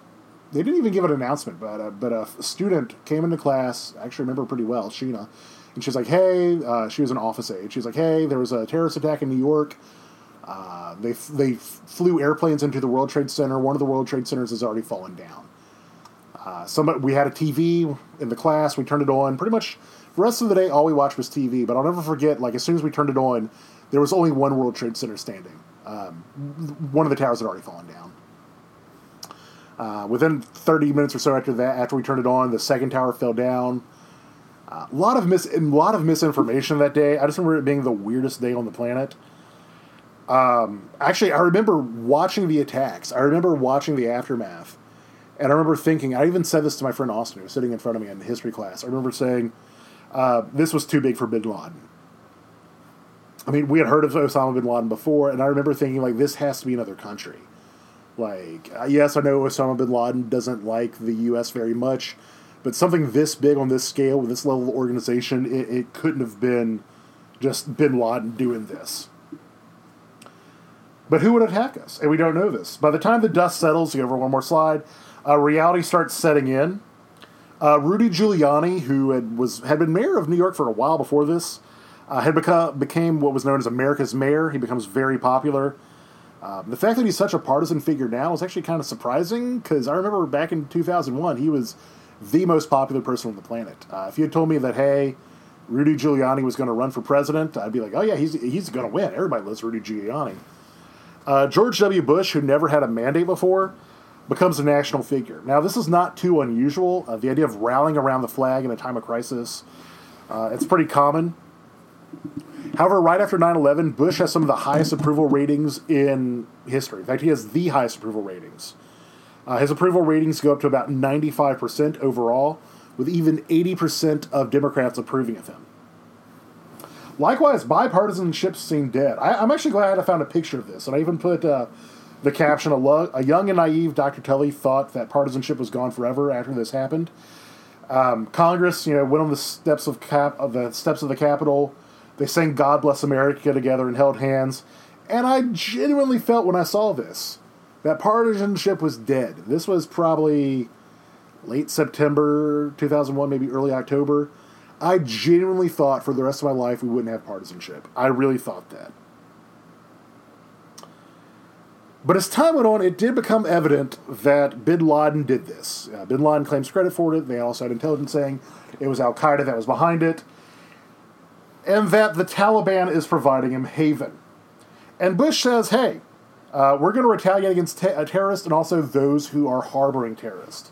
they didn't even give an announcement, but uh, but a student came into class. I actually remember pretty well, Sheena, and she was like, "Hey," uh, she was an office aide. She was like, "Hey, there was a terrorist attack in New York. Uh, they they flew airplanes into the World Trade Center. One of the World Trade Centers has already fallen down." Uh, somebody, we had a TV in the class. We turned it on. Pretty much, the rest of the day, all we watched was TV. But I'll never forget. Like as soon as we turned it on, there was only one World Trade Center standing. Um, one of the towers had already fallen down. Uh, within 30 minutes or so after that, after we turned it on, the second tower fell down. Uh, a lot of mis a lot of misinformation that day. I just remember it being the weirdest day on the planet. Um, actually, I remember watching the attacks. I remember watching the aftermath, and I remember thinking. I even said this to my friend Austin, who was sitting in front of me in history class. I remember saying, uh, "This was too big for Bin Laden." I mean, we had heard of Osama bin Laden before, and I remember thinking, like, this has to be another country. Like, uh, yes, I know Osama bin Laden doesn't like the U.S. very much, but something this big on this scale with this level of organization, it, it couldn't have been just bin Laden doing this. But who would attack us? And we don't know this. By the time the dust settles, go over one more slide, uh, reality starts setting in. Uh, Rudy Giuliani, who had was had been mayor of New York for a while before this, uh, had become became what was known as America's mayor. He becomes very popular. Um, the fact that he's such a partisan figure now is actually kind of surprising because I remember back in 2001 he was the most popular person on the planet. Uh, if you had told me that hey, Rudy Giuliani was going to run for president, I'd be like, oh yeah, he's he's going to win. Everybody loves Rudy Giuliani. Uh, George W. Bush, who never had a mandate before, becomes a national figure. Now, this is not too unusual. Uh, the idea of rallying around the flag in a time of crisis, uh, it's pretty common. However, right after 9 11, Bush has some of the highest approval ratings in history. In fact, he has the highest approval ratings. Uh, his approval ratings go up to about 95% overall, with even 80% of Democrats approving of him. Likewise, bipartisanship seemed dead. I, am actually glad I found a picture of this, and I even put uh, the caption: a, lo- a, young and naive Dr. Tully thought that partisanship was gone forever after this happened." Um, Congress, you know, went on the steps of cap of the steps of the Capitol they sang God Bless America together and held hands. And I genuinely felt when I saw this that partisanship was dead. This was probably late September 2001, maybe early October. I genuinely thought for the rest of my life we wouldn't have partisanship. I really thought that. But as time went on, it did become evident that bin Laden did this. Uh, bin Laden claims credit for it. They also had intelligence saying it was Al Qaeda that was behind it and that the Taliban is providing him haven. And Bush says, hey, uh, we're going to retaliate against te- terrorists and also those who are harboring terrorists.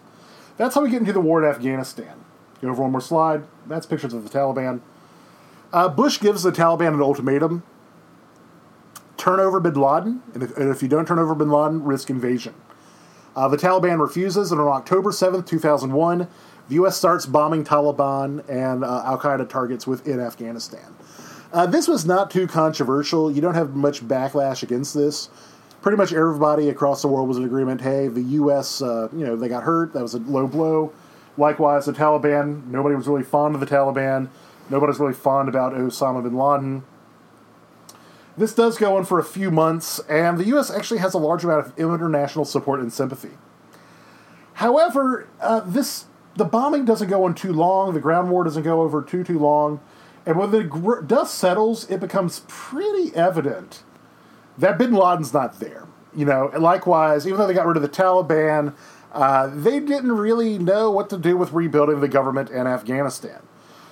That's how we get into the war in Afghanistan. Go over one more slide. That's pictures of the Taliban. Uh, Bush gives the Taliban an ultimatum turn over bin Laden, and if, and if you don't turn over bin Laden, risk invasion. Uh, the Taliban refuses, and on October 7th, 2001, the U.S. starts bombing Taliban and uh, Al Qaeda targets within Afghanistan. Uh, this was not too controversial. You don't have much backlash against this. Pretty much everybody across the world was in agreement. Hey, the U.S. Uh, you know they got hurt. That was a low blow. Likewise, the Taliban. Nobody was really fond of the Taliban. Nobody's really fond about Osama bin Laden. This does go on for a few months, and the U.S. actually has a large amount of international support and sympathy. However, uh, this the bombing doesn't go on too long. The ground war doesn't go over too too long, and when the gr- dust settles, it becomes pretty evident that Bin Laden's not there. You know, and likewise, even though they got rid of the Taliban, uh, they didn't really know what to do with rebuilding the government in Afghanistan.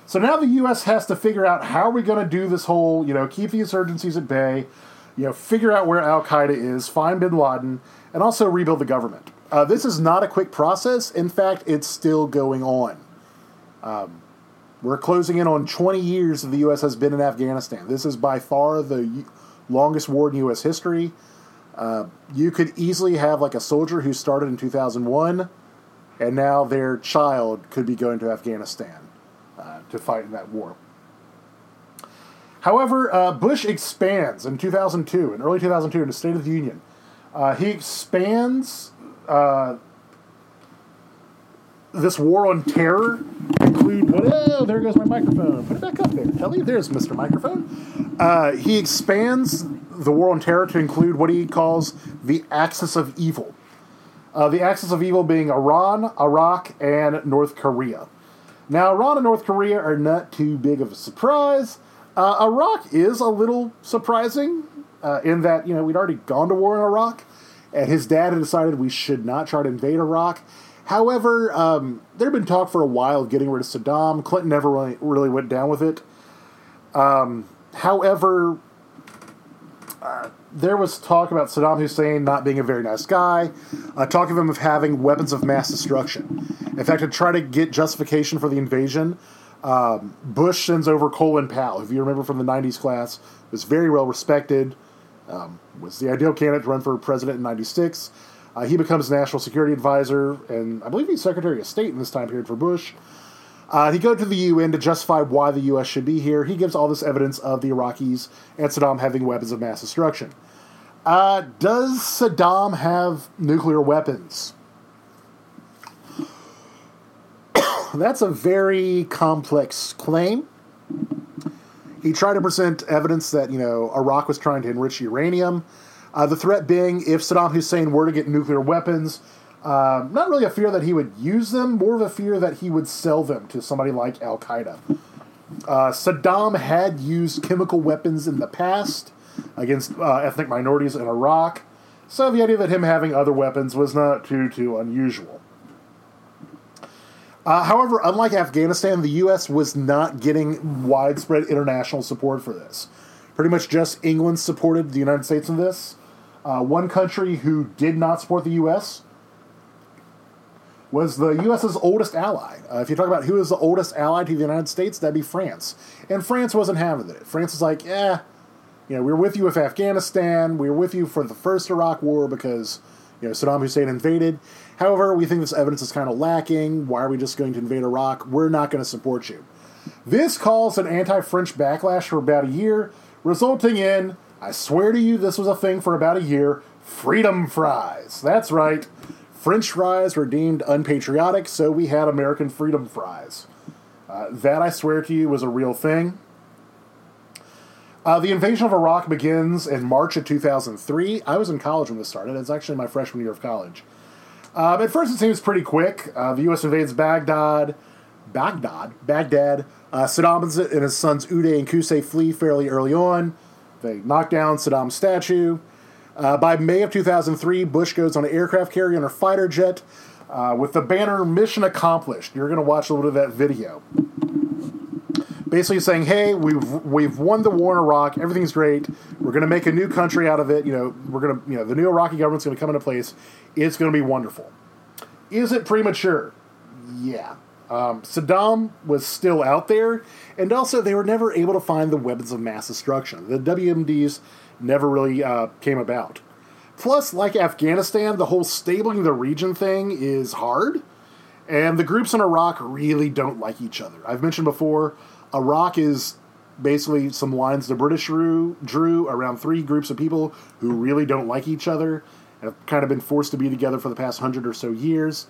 So now the U.S. has to figure out how are we going to do this whole, you know, keep the insurgencies at bay, you know, figure out where Al Qaeda is, find Bin Laden, and also rebuild the government. Uh, this is not a quick process. In fact, it's still going on. Um, we're closing in on 20 years that the U.S. has been in Afghanistan. This is by far the longest war in U.S. history. Uh, you could easily have like a soldier who started in 2001, and now their child could be going to Afghanistan uh, to fight in that war. However, uh, Bush expands in 2002, in early 2002, in the State of the Union. Uh, he expands uh, this war on terror include what? Oh, there goes my microphone. Put it back up there. Tell you, there's Mr. Microphone. Uh, he expands the war on terror to include what he calls the axis of evil. Uh, the axis of evil being Iran, Iraq, and North Korea. Now, Iran and North Korea are not too big of a surprise. Uh, Iraq is a little surprising uh, in that you know we'd already gone to war in Iraq and his dad had decided we should not try to invade Iraq. However, um, there had been talk for a while of getting rid of Saddam. Clinton never really, really went down with it. Um, however, uh, there was talk about Saddam Hussein not being a very nice guy, uh, talk of him of having weapons of mass destruction. In fact, to try to get justification for the invasion, um, Bush sends over Colin Powell, if you remember from the 90s class, was very well respected, um, was the ideal candidate to run for president in 96. Uh, he becomes national security advisor, and I believe he's Secretary of State in this time period for Bush. Uh, he goes to the UN to justify why the U.S. should be here. He gives all this evidence of the Iraqis and Saddam having weapons of mass destruction. Uh, does Saddam have nuclear weapons? That's a very complex claim. He tried to present evidence that, you know, Iraq was trying to enrich uranium. Uh, the threat being if Saddam Hussein were to get nuclear weapons, uh, not really a fear that he would use them, more of a fear that he would sell them to somebody like Al Qaeda. Uh, Saddam had used chemical weapons in the past against uh, ethnic minorities in Iraq, so the idea that him having other weapons was not too too unusual. Uh, however, unlike Afghanistan, the U.S. was not getting widespread international support for this. Pretty much just England supported the United States in this. Uh, one country who did not support the U.S. was the U.S.'s oldest ally. Uh, if you talk about who is the oldest ally to the United States, that'd be France. And France wasn't having it. France was like, eh, you know, we were with you with Afghanistan. We were with you for the first Iraq War because, you know, Saddam Hussein invaded. However, we think this evidence is kind of lacking. Why are we just going to invade Iraq? We're not going to support you. This caused an anti French backlash for about a year, resulting in, I swear to you, this was a thing for about a year freedom fries. That's right. French fries were deemed unpatriotic, so we had American freedom fries. Uh, that, I swear to you, was a real thing. Uh, the invasion of Iraq begins in March of 2003. I was in college when this started. It's actually my freshman year of college. Um, at first, it seems pretty quick. Uh, the U.S. invades Baghdad. Baghdad? Baghdad. Uh, Saddam and his sons Uday and Qusay flee fairly early on. They knock down Saddam's statue. Uh, by May of 2003, Bush goes on an aircraft carrier and a fighter jet uh, with the banner "Mission Accomplished." You're going to watch a little bit of that video. Basically saying, "Hey, we've we've won the war in Iraq. Everything's great. We're going to make a new country out of it. You know, we're going to you know the new Iraqi government's going to come into place. It's going to be wonderful." Is it premature? Yeah. Um, Saddam was still out there, and also they were never able to find the weapons of mass destruction. The WMDs never really uh, came about. Plus, like Afghanistan, the whole stabling the region thing is hard, and the groups in Iraq really don't like each other. I've mentioned before, Iraq is basically some lines the British drew, drew around three groups of people who really don't like each other and have kind of been forced to be together for the past hundred or so years.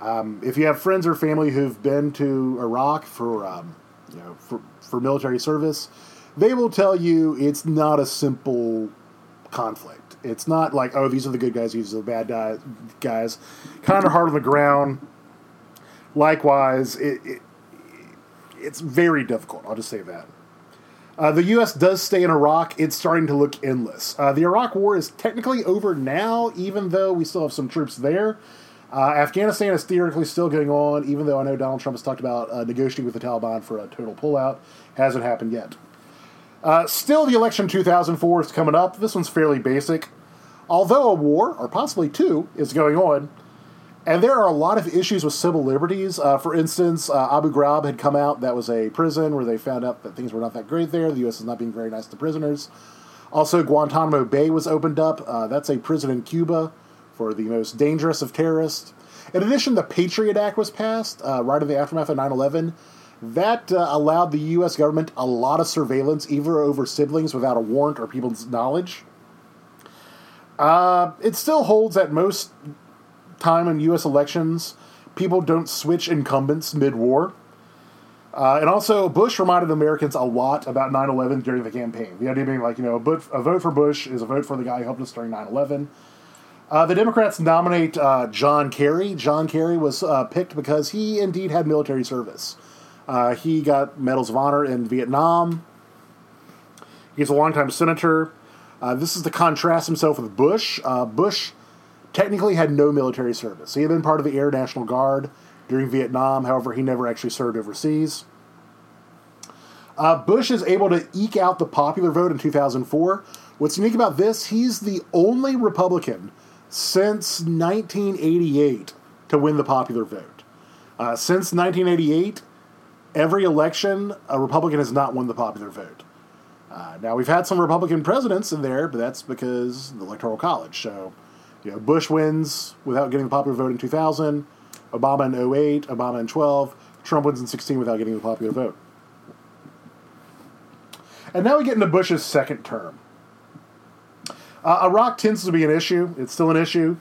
Um, if you have friends or family who've been to Iraq for, um, you know, for, for military service, they will tell you it's not a simple conflict. It's not like, oh, these are the good guys, these are the bad guys. Kind of hard on the ground. Likewise, it, it, it's very difficult. I'll just say that. Uh, the U.S. does stay in Iraq. It's starting to look endless. Uh, the Iraq War is technically over now, even though we still have some troops there. Uh, Afghanistan is theoretically still going on, even though I know Donald Trump has talked about uh, negotiating with the Taliban for a total pullout. Hasn't happened yet. Uh, still, the election 2004 is coming up. This one's fairly basic. Although a war, or possibly two, is going on, and there are a lot of issues with civil liberties. Uh, for instance, uh, Abu Ghraib had come out. That was a prison where they found out that things were not that great there. The U.S. is not being very nice to prisoners. Also, Guantanamo Bay was opened up. Uh, that's a prison in Cuba for the most dangerous of terrorists. In addition, the Patriot Act was passed uh, right in the aftermath of 9 11. That uh, allowed the U.S. government a lot of surveillance, even over siblings without a warrant or people's knowledge. Uh, it still holds at most time in U.S. elections, people don't switch incumbents mid war. Uh, and also, Bush reminded Americans a lot about 9 11 during the campaign. The idea being like, you know, a vote, for Bush is a vote for the guy who helped us during 9 11. Uh, the Democrats nominate uh, John Kerry. John Kerry was uh, picked because he indeed had military service. Uh, he got Medals of Honor in Vietnam. He's a longtime senator. Uh, this is to contrast himself with Bush. Bush technically had no military service. He had been part of the Air National Guard during Vietnam, however, he never actually served overseas. Uh, Bush is able to eke out the popular vote in 2004 What's unique about this, he's the only Republican since 1988 to win the popular vote. Uh, since 1988, every election, a Republican has not won the popular vote. Uh, now, we've had some Republican presidents in there, but that's because the Electoral College. So, you know, Bush wins without getting the popular vote in 2000, Obama in 08, Obama in 12, Trump wins in 16 without getting the popular vote. And now we get into Bush's second term. Uh, Iraq tends to be an issue. It's still an issue.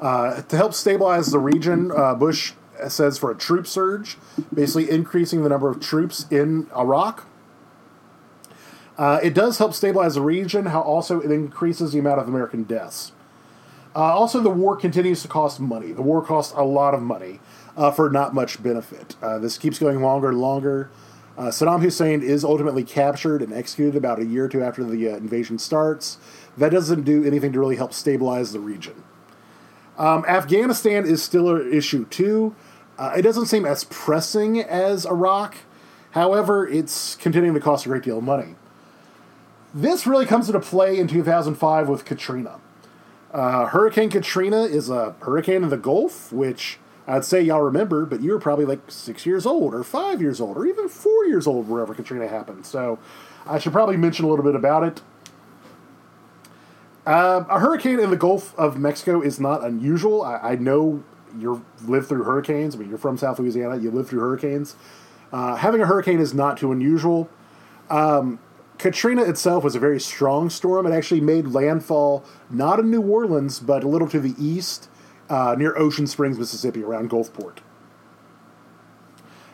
Uh, to help stabilize the region, uh, Bush says for a troop surge, basically increasing the number of troops in Iraq. Uh, it does help stabilize the region, how also it increases the amount of American deaths. Uh, also, the war continues to cost money. The war costs a lot of money uh, for not much benefit. Uh, this keeps going longer and longer. Uh, Saddam Hussein is ultimately captured and executed about a year or two after the uh, invasion starts. That doesn't do anything to really help stabilize the region. Um, Afghanistan is still an issue too. it doesn't seem as pressing as Iraq. However, it's continuing to cost a great deal of money. This really comes into play in 2005 with Katrina. Uh, hurricane Katrina is a hurricane in the Gulf, which I'd say y'all remember, but you were probably like six years old, or five years old, or even four years old wherever Katrina happened. So I should probably mention a little bit about it. Uh, a hurricane in the Gulf of Mexico is not unusual. I, I know you've lived through hurricanes. I mean, you're from South Louisiana, you live through hurricanes. Uh, having a hurricane is not too unusual. Um, Katrina itself was a very strong storm. It actually made landfall not in New Orleans, but a little to the east, uh, near Ocean Springs, Mississippi, around Gulfport.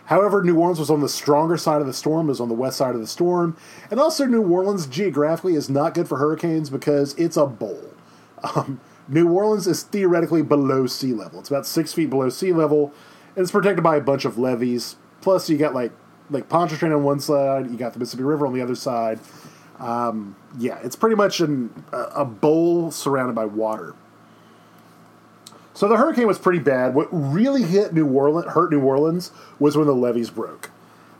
However, New Orleans was on the stronger side of the storm, was on the west side of the storm, and also New Orleans geographically is not good for hurricanes because it's a bowl. Um, New Orleans is theoretically below sea level. It's about six feet below sea level, and it's protected by a bunch of levees. Plus, you got like like Pontchartrain on one side, you got the Mississippi River on the other side. Um, yeah, it's pretty much an, a bowl surrounded by water. So the hurricane was pretty bad. What really hit New Orleans, hurt New Orleans, was when the levees broke.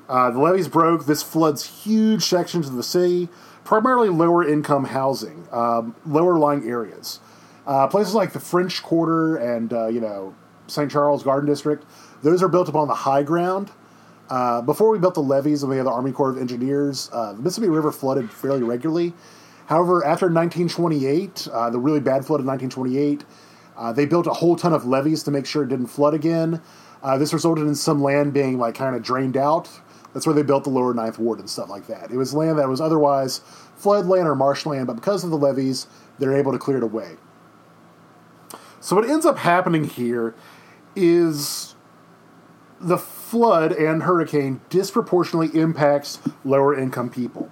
Uh, the levees broke. This floods huge sections of the city, primarily lower income housing, um, lower lying areas. Uh, places like the French Quarter and uh, you know St. Charles Garden District, those are built upon the high ground, uh, before we built the levees and we had the Army Corps of Engineers, uh, the Mississippi River flooded fairly regularly. However, after 1928, uh, the really bad flood of 1928, uh, they built a whole ton of levees to make sure it didn't flood again. Uh, this resulted in some land being like kind of drained out. That's where they built the lower Ninth Ward and stuff like that. It was land that was otherwise floodland or marshland, but because of the levees, they're able to clear it away. So what ends up happening here is the flood and hurricane disproportionately impacts lower income people.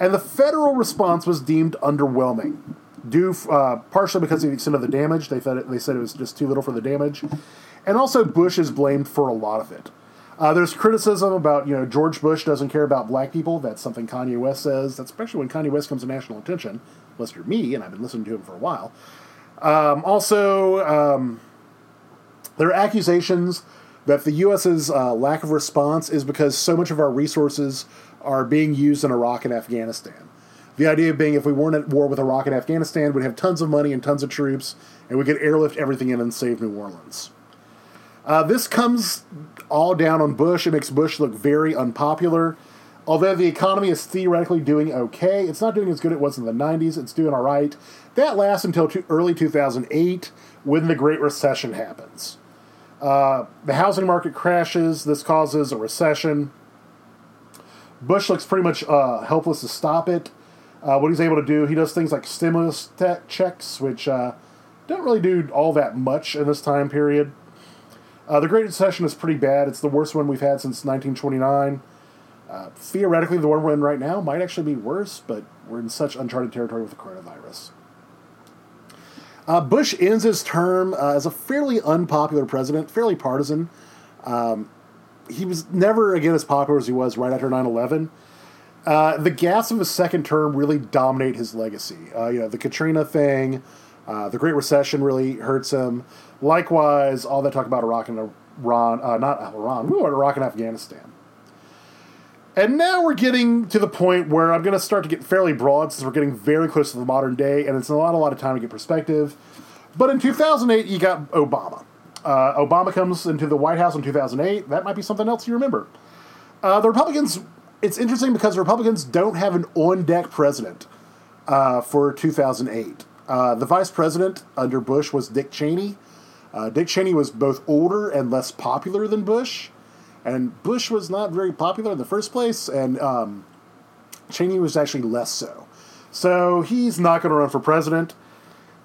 And the federal response was deemed underwhelming, due uh, partially because of the extent of the damage. They, it, they said it was just too little for the damage. And also, Bush is blamed for a lot of it. Uh, there's criticism about, you know, George Bush doesn't care about black people. That's something Kanye West says. That's especially when Kanye West comes to national attention, unless you're me, and I've been listening to him for a while. Um, also, um, there are accusations that the U.S.'s uh, lack of response is because so much of our resources are being used in Iraq and Afghanistan. The idea being if we weren't at war with Iraq and Afghanistan, we'd have tons of money and tons of troops, and we could airlift everything in and save New Orleans. Uh, this comes all down on Bush. It makes Bush look very unpopular. Although the economy is theoretically doing okay, it's not doing as good as it was in the 90s. It's doing all right. That lasts until early 2008 when the Great Recession happens. Uh, the housing market crashes. This causes a recession. Bush looks pretty much uh, helpless to stop it. Uh, what he's able to do, he does things like stimulus te- checks, which uh, don't really do all that much in this time period. Uh, the Great Recession is pretty bad. It's the worst one we've had since 1929. Uh, theoretically, the one we're in right now might actually be worse, but we're in such uncharted territory with the coronavirus. Uh, Bush ends his term uh, as a fairly unpopular president, fairly partisan. Um, he was never again as popular as he was right after 9 11. Uh, the gas of his second term really dominate his legacy. Uh, you know, the Katrina thing, uh, the Great Recession really hurts him. Likewise, all that talk about Iraq and Iran, uh, not Iran, Iraq and Afghanistan. And now we're getting to the point where I'm going to start to get fairly broad since we're getting very close to the modern day, and it's not a lot of time to get perspective. But in 2008, you got Obama. Uh, Obama comes into the White House in 2008. That might be something else you remember. Uh, the Republicans, it's interesting because the Republicans don't have an on deck president uh, for 2008. Uh, the vice president under Bush was Dick Cheney. Uh, Dick Cheney was both older and less popular than Bush, and Bush was not very popular in the first place, and um, Cheney was actually less so. So he's not going to run for president.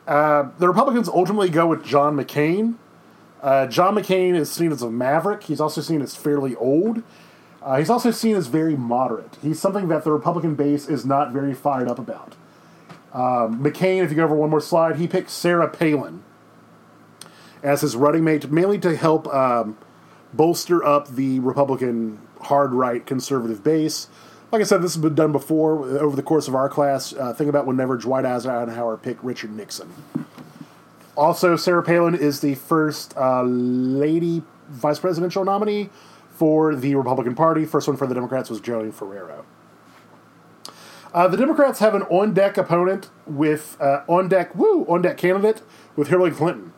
Uh, the Republicans ultimately go with John McCain. Uh, John McCain is seen as a maverick. He's also seen as fairly old. Uh, he's also seen as very moderate. He's something that the Republican base is not very fired up about. Um, McCain, if you go over one more slide, he picked Sarah Palin as his running mate, mainly to help um, bolster up the Republican hard right conservative base. Like I said, this has been done before over the course of our class. Uh, think about whenever Dwight Eisenhower picked Richard Nixon. Also, Sarah Palin is the first uh, lady vice presidential nominee for the Republican Party. First one for the Democrats was Joey Ferraro. Uh, the Democrats have an on deck opponent with uh, on deck woo on deck candidate with Hillary Clinton.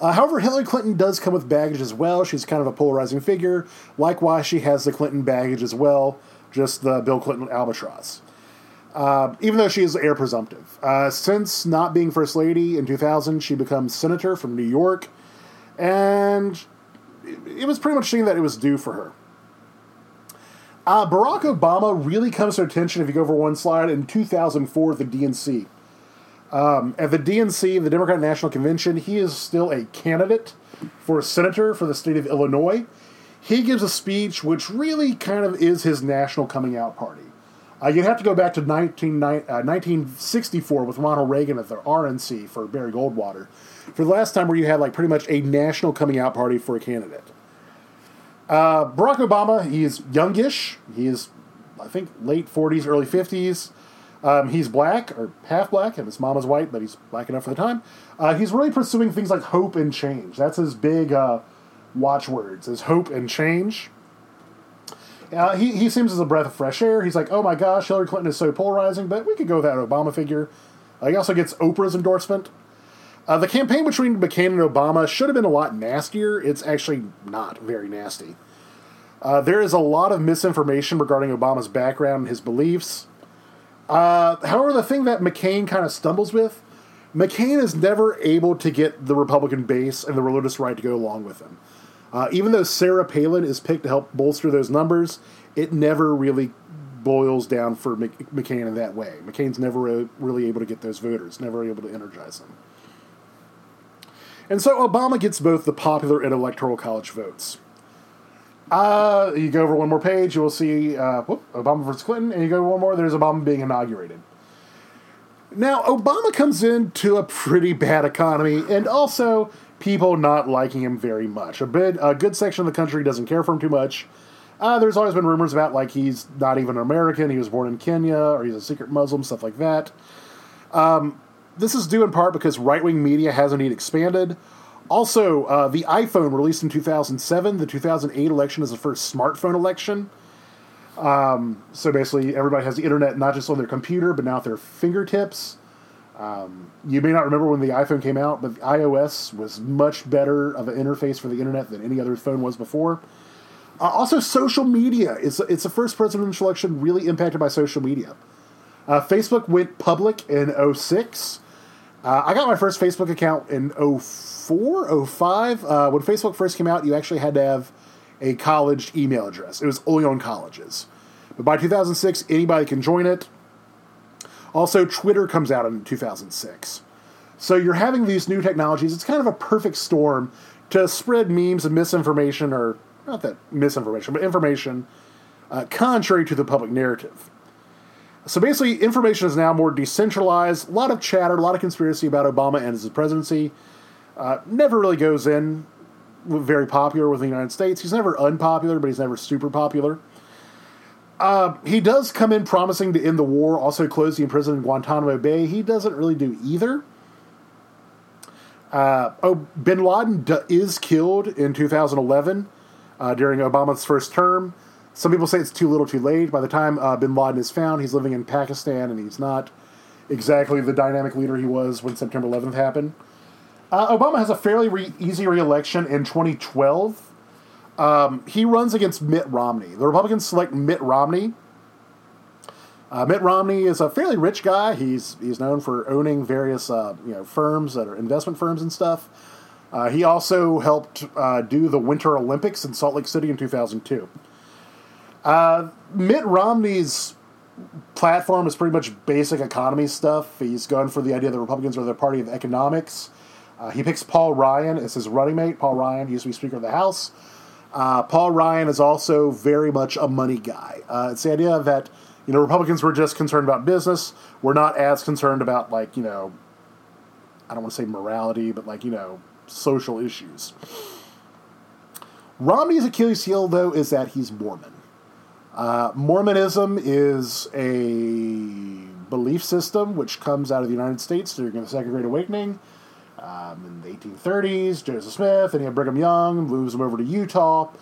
Uh, however, Hillary Clinton does come with baggage as well. She's kind of a polarizing figure. Likewise, she has the Clinton baggage as well, just the Bill Clinton albatross. Uh, even though she is heir presumptive. Uh, since not being First Lady in 2000, she becomes Senator from New York, and it was pretty much seen that it was due for her. Uh, Barack Obama really comes to attention if you go over one slide in 2004 at the DNC. Um, at the DNC, the Democratic National Convention, he is still a candidate for a senator for the state of Illinois. He gives a speech which really kind of is his national coming out party. Uh, you'd have to go back to 19, uh, 1964 with Ronald Reagan at the RNC for Barry Goldwater for the last time where you had like pretty much a national coming out party for a candidate. Uh, Barack Obama, he is youngish. He is, I think, late 40s, early 50s. Um, he's black, or half black, and his mom is white, but he's black enough for the time. Uh, he's really pursuing things like hope and change. That's his big uh, watchwords, is hope and change. Uh, he, he seems as a breath of fresh air. He's like, oh my gosh, Hillary Clinton is so polarizing, but we could go with that Obama figure. Uh, he also gets Oprah's endorsement. Uh, the campaign between McCain and Obama should have been a lot nastier. It's actually not very nasty. Uh, there is a lot of misinformation regarding Obama's background and his beliefs. Uh, however, the thing that McCain kind of stumbles with, McCain is never able to get the Republican base and the religious right to go along with him. Uh, even though Sarah Palin is picked to help bolster those numbers, it never really boils down for McCain in that way. McCain's never really able to get those voters, never able to energize them. And so Obama gets both the popular and electoral college votes. Uh, you go over one more page, you will see uh, whoop, Obama versus Clinton, and you go one more, there's Obama being inaugurated. Now, Obama comes into a pretty bad economy, and also people not liking him very much. A, bit, a good section of the country doesn't care for him too much. Uh, there's always been rumors about like he's not even American, he was born in Kenya, or he's a secret Muslim, stuff like that. Um, this is due in part because right wing media has indeed expanded. Also, uh, the iPhone released in 2007. The 2008 election is the first smartphone election. Um, so basically, everybody has the internet not just on their computer, but now at their fingertips. Um, you may not remember when the iPhone came out, but iOS was much better of an interface for the internet than any other phone was before. Uh, also, social media. It's, it's the first presidential election really impacted by social media. Uh, Facebook went public in 06. Uh, I got my first Facebook account in 04, 05. Uh, when Facebook first came out, you actually had to have a college email address. It was only on colleges. But by 2006, anybody can join it. Also, Twitter comes out in 2006. So you're having these new technologies. It's kind of a perfect storm to spread memes and misinformation, or not that misinformation, but information uh, contrary to the public narrative. So basically, information is now more decentralized. A lot of chatter, a lot of conspiracy about Obama and his presidency. Uh, never really goes in very popular with the United States. He's never unpopular, but he's never super popular. Uh, he does come in promising to end the war, also close the imprisonment in Guantanamo Bay. He doesn't really do either. Uh, oh, Bin Laden d- is killed in 2011 uh, during Obama's first term. Some people say it's too little, too late. By the time uh, Bin Laden is found, he's living in Pakistan, and he's not exactly the dynamic leader he was when September 11th happened. Uh, Obama has a fairly re- easy reelection in 2012. Um, he runs against Mitt Romney. The Republicans select Mitt Romney. Uh, Mitt Romney is a fairly rich guy. He's he's known for owning various uh, you know firms that are investment firms and stuff. Uh, he also helped uh, do the Winter Olympics in Salt Lake City in 2002. Uh, Mitt Romney's platform is pretty much basic economy stuff. He's going for the idea that Republicans are the party of economics. Uh, he picks Paul Ryan as his running mate. Paul Ryan used to be Speaker of the House. Uh, Paul Ryan is also very much a money guy. Uh, it's the idea that you know Republicans were just concerned about business. We're not as concerned about like you know, I don't want to say morality, but like you know social issues. Romney's Achilles heel, though, is that he's Mormon. Uh, Mormonism is a belief system which comes out of the United States during the Second Great Awakening. Um, in the 1830s, Joseph Smith and Brigham Young moves them over to Utah.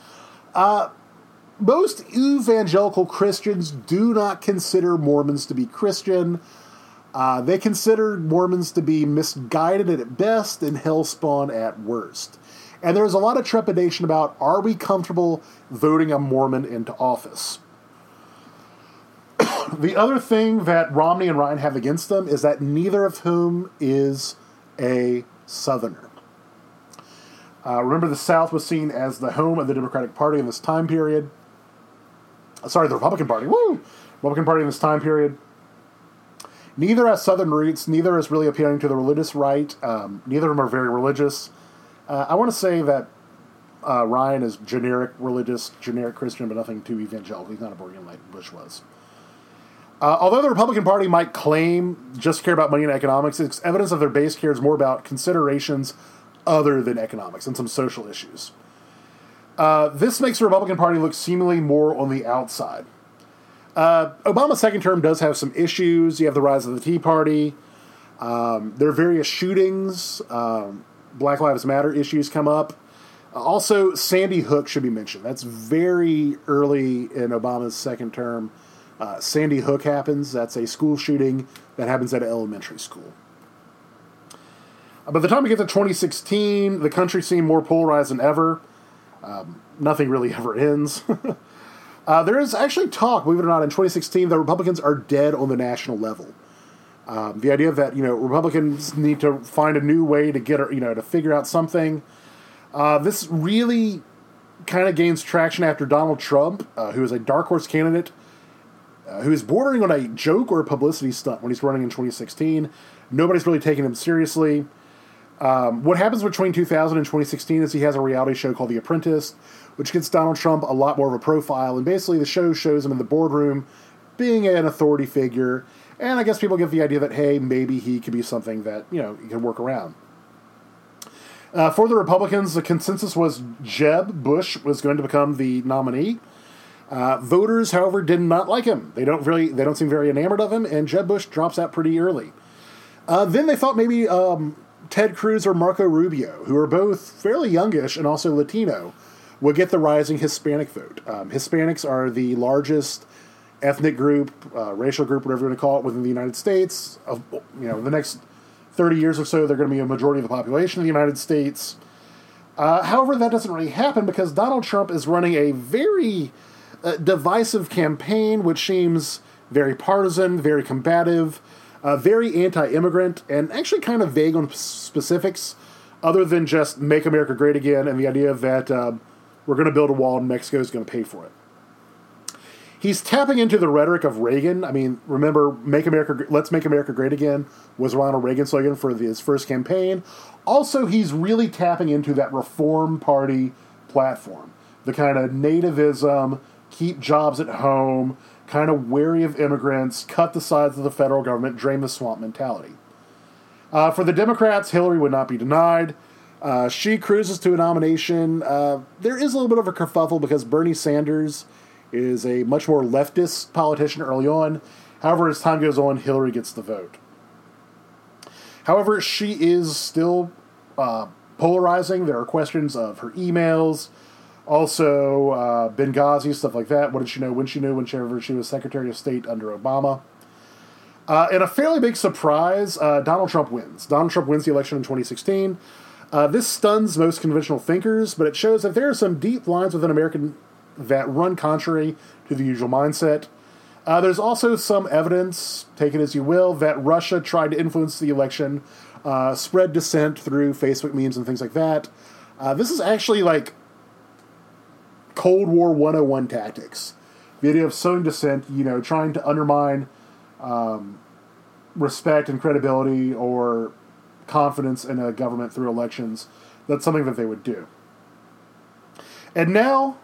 Uh, most evangelical Christians do not consider Mormons to be Christian. Uh, they consider Mormons to be misguided at best and hellspawn at worst. And there's a lot of trepidation about are we comfortable voting a Mormon into office? the other thing that Romney and Ryan have against them is that neither of whom is a Southerner. Uh, remember, the South was seen as the home of the Democratic Party in this time period. Uh, sorry, the Republican Party. Woo! Republican Party in this time period. Neither has Southern roots. Neither is really appealing to the religious right. Um, neither of them are very religious. Uh, I want to say that uh, Ryan is generic religious, generic Christian, but nothing too evangelical. He's not a born-again like Bush was. Uh, although the Republican Party might claim just care about money and economics, it's evidence of their base cares more about considerations other than economics and some social issues. Uh, this makes the Republican Party look seemingly more on the outside. Uh, Obama's second term does have some issues. You have the rise of the Tea Party. Um, there are various shootings. Um, Black Lives Matter issues come up. also, Sandy Hook should be mentioned. That's very early in Obama's second term. Uh, Sandy Hook happens. That's a school shooting that happens at an elementary school. By the time we get to 2016, the country seemed more polarized than ever. Um, nothing really ever ends. uh, there is actually talk, believe it or not, in 2016 that Republicans are dead on the national level. Um, the idea that you know Republicans need to find a new way to get you know to figure out something. Uh, this really kind of gains traction after Donald Trump, uh, who is a dark horse candidate uh, who is bordering on a joke or a publicity stunt when he's running in 2016. Nobody's really taking him seriously. Um, what happens between 2000 and 2016 is he has a reality show called The Apprentice, which gets Donald Trump a lot more of a profile. And basically, the show shows him in the boardroom being an authority figure. And I guess people get the idea that, hey, maybe he could be something that, you know, he can work around. Uh, for the Republicans, the consensus was Jeb Bush was going to become the nominee. Uh, voters, however, did not like him. They don't really, they don't seem very enamored of him, and Jeb Bush drops out pretty early. Uh, then they thought maybe um, Ted Cruz or Marco Rubio, who are both fairly youngish and also Latino, would get the rising Hispanic vote. Um, Hispanics are the largest ethnic group, uh, racial group, whatever you want to call it, within the United States. Of you know, the next thirty years or so, they're going to be a majority of the population of the United States. Uh, however, that doesn't really happen because Donald Trump is running a very uh, divisive campaign, which seems very partisan, very combative, uh, very anti-immigrant, and actually kind of vague on specifics, other than just "Make America Great Again" and the idea that uh, we're going to build a wall and Mexico is going to pay for it. He's tapping into the rhetoric of Reagan. I mean, remember, "Make America, Let's Make America Great Again" was Ronald Reagan's slogan for his first campaign. Also, he's really tapping into that Reform Party platform, the kind of nativism, keep jobs at home, kind of wary of immigrants, cut the sides of the federal government, drain the swamp mentality. Uh, for the Democrats, Hillary would not be denied. Uh, she cruises to a nomination. Uh, there is a little bit of a kerfuffle because Bernie Sanders is a much more leftist politician early on. However, as time goes on, Hillary gets the vote. However, she is still uh, polarizing. There are questions of her emails, Also, uh, Benghazi, stuff like that. What did she know when she knew, whenever she was Secretary of State under Obama. Uh, and a fairly big surprise, uh, Donald Trump wins. Donald Trump wins the election in 2016. Uh, this stuns most conventional thinkers, but it shows that there are some deep lines within American that run contrary to the usual mindset. Uh, there's also some evidence, take it as you will, that Russia tried to influence the election, uh, spread dissent through Facebook memes and things like that. Uh, this is actually like Cold War 101 tactics. The idea of sowing dissent, you know, trying to undermine um, respect and credibility or confidence in a government through elections. That's something that they would do. And now,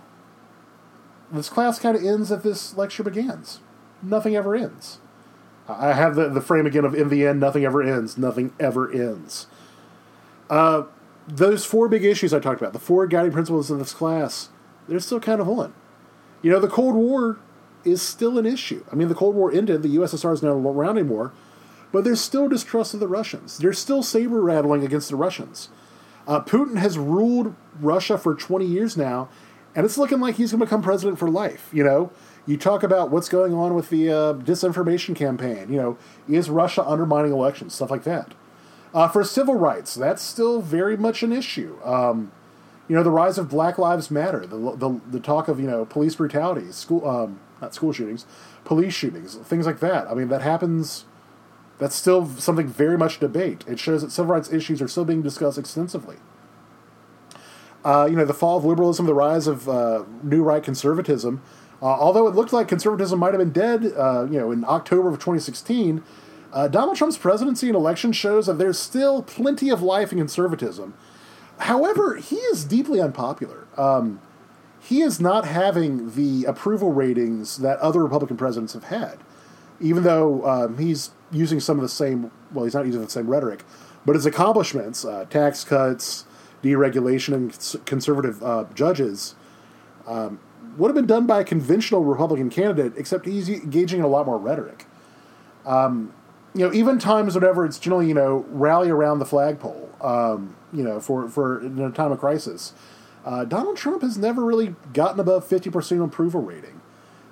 this class kind of ends as this lecture begins. Nothing ever ends. I have the, the frame again of in the end, nothing ever ends. Nothing ever ends. Uh, those four big issues I talked about, the four guiding principles of this class, they're still kind of on. You know, the Cold War is still an issue. I mean, the Cold War ended, the USSR is not around anymore, but there's still distrust of the Russians. There's still saber rattling against the Russians. Uh, Putin has ruled Russia for 20 years now, and it's looking like he's going to become president for life. You know, you talk about what's going on with the uh, disinformation campaign. You know, is Russia undermining elections? Stuff like that. Uh, for civil rights, that's still very much an issue. Um, you know, the rise of Black Lives Matter, the, the, the talk of, you know, police brutality, school, um, not school shootings, police shootings, things like that. I mean, that happens. That's still something very much debate. It shows that civil rights issues are still being discussed extensively. Uh, you know, the fall of liberalism, the rise of uh, new right conservatism. Uh, although it looked like conservatism might have been dead, uh, you know, in October of 2016, uh, Donald Trump's presidency and election shows that there's still plenty of life in conservatism. However, he is deeply unpopular. Um, he is not having the approval ratings that other Republican presidents have had, even though um, he's using some of the same, well, he's not using the same rhetoric, but his accomplishments, uh, tax cuts, deregulation, and conservative uh, judges, um, would have been done by a conventional Republican candidate, except he's engaging in a lot more rhetoric. Um, you know, even times whenever it's generally, you know, rally around the flagpole, um, you know, for, for in a time of crisis. Uh, Donald Trump has never really gotten above 50% approval rating.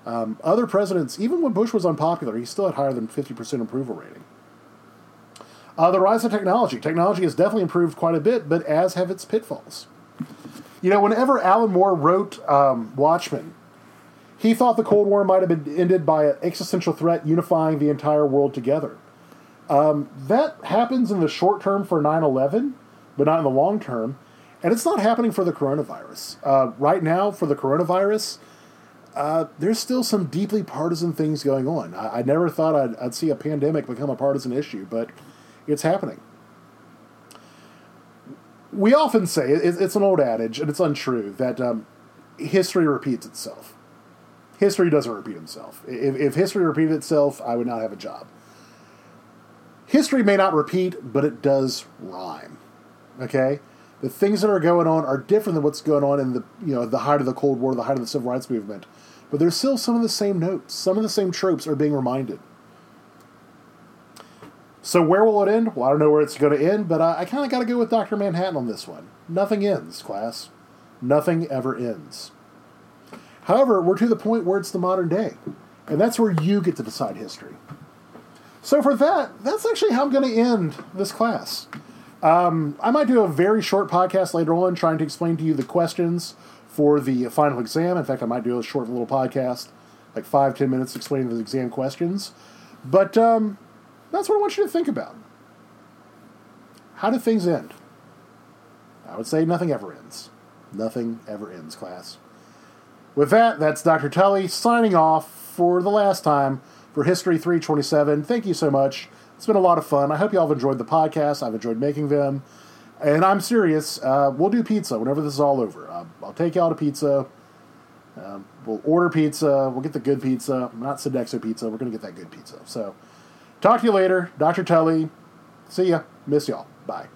Um, other presidents, even when Bush was unpopular, he still had higher than 50% approval rating. Uh, the rise of technology. Technology has definitely improved quite a bit, but as have its pitfalls. You know, whenever Alan Moore wrote um, Watchmen, he thought the Cold War might have been ended by an existential threat unifying the entire world together. Um, that happens in the short term for 9 11, but not in the long term. And it's not happening for the coronavirus. Uh, right now, for the coronavirus, uh, there's still some deeply partisan things going on. I, I never thought I'd, I'd, see a pandemic become a partisan issue, but it's happening. We often say, it, it's an old adage, and it's untrue, that um, history repeats itself. History doesn't repeat itself. If, if history repeated itself, I would not have a job. History may not repeat, but it does rhyme. Okay? the things that are going on are different than what's going on in the you know the height of the Cold War, the height of the Civil Rights Movement. But there's still some of the same notes, some of the same tropes are being reminded. So where will it end? Well, I don't know where it's going to end, but I, I kind of got to go with Doctor Manhattan on this one. Nothing ends, class. Nothing ever ends. However, we're to the point where it's the modern day, and that's where you get to decide history. So for that, that's actually how I'm going to end this class. Um, I might do a very short podcast later on trying to explain to you the questions for the final exam. In fact, I might do a short little podcast, like five, ten minutes explaining the exam questions. But um, that's what I want you to think about. How do things end? I would say nothing ever ends. Nothing ever ends, class. With that, that's Dr. Tully signing off for the last time for History 327. Thank you so much. It's been a lot of fun. I hope you all have enjoyed the podcast. I've enjoyed making them. And I'm serious. Uh, we'll do pizza whenever this is all over. Uh, I'll take y'all to pizza. Um, we'll order pizza. We'll get the good pizza. Not Sodexo pizza. We're going to get that good pizza. So, talk to you later. Dr. Tully. See ya. Miss y'all. Bye.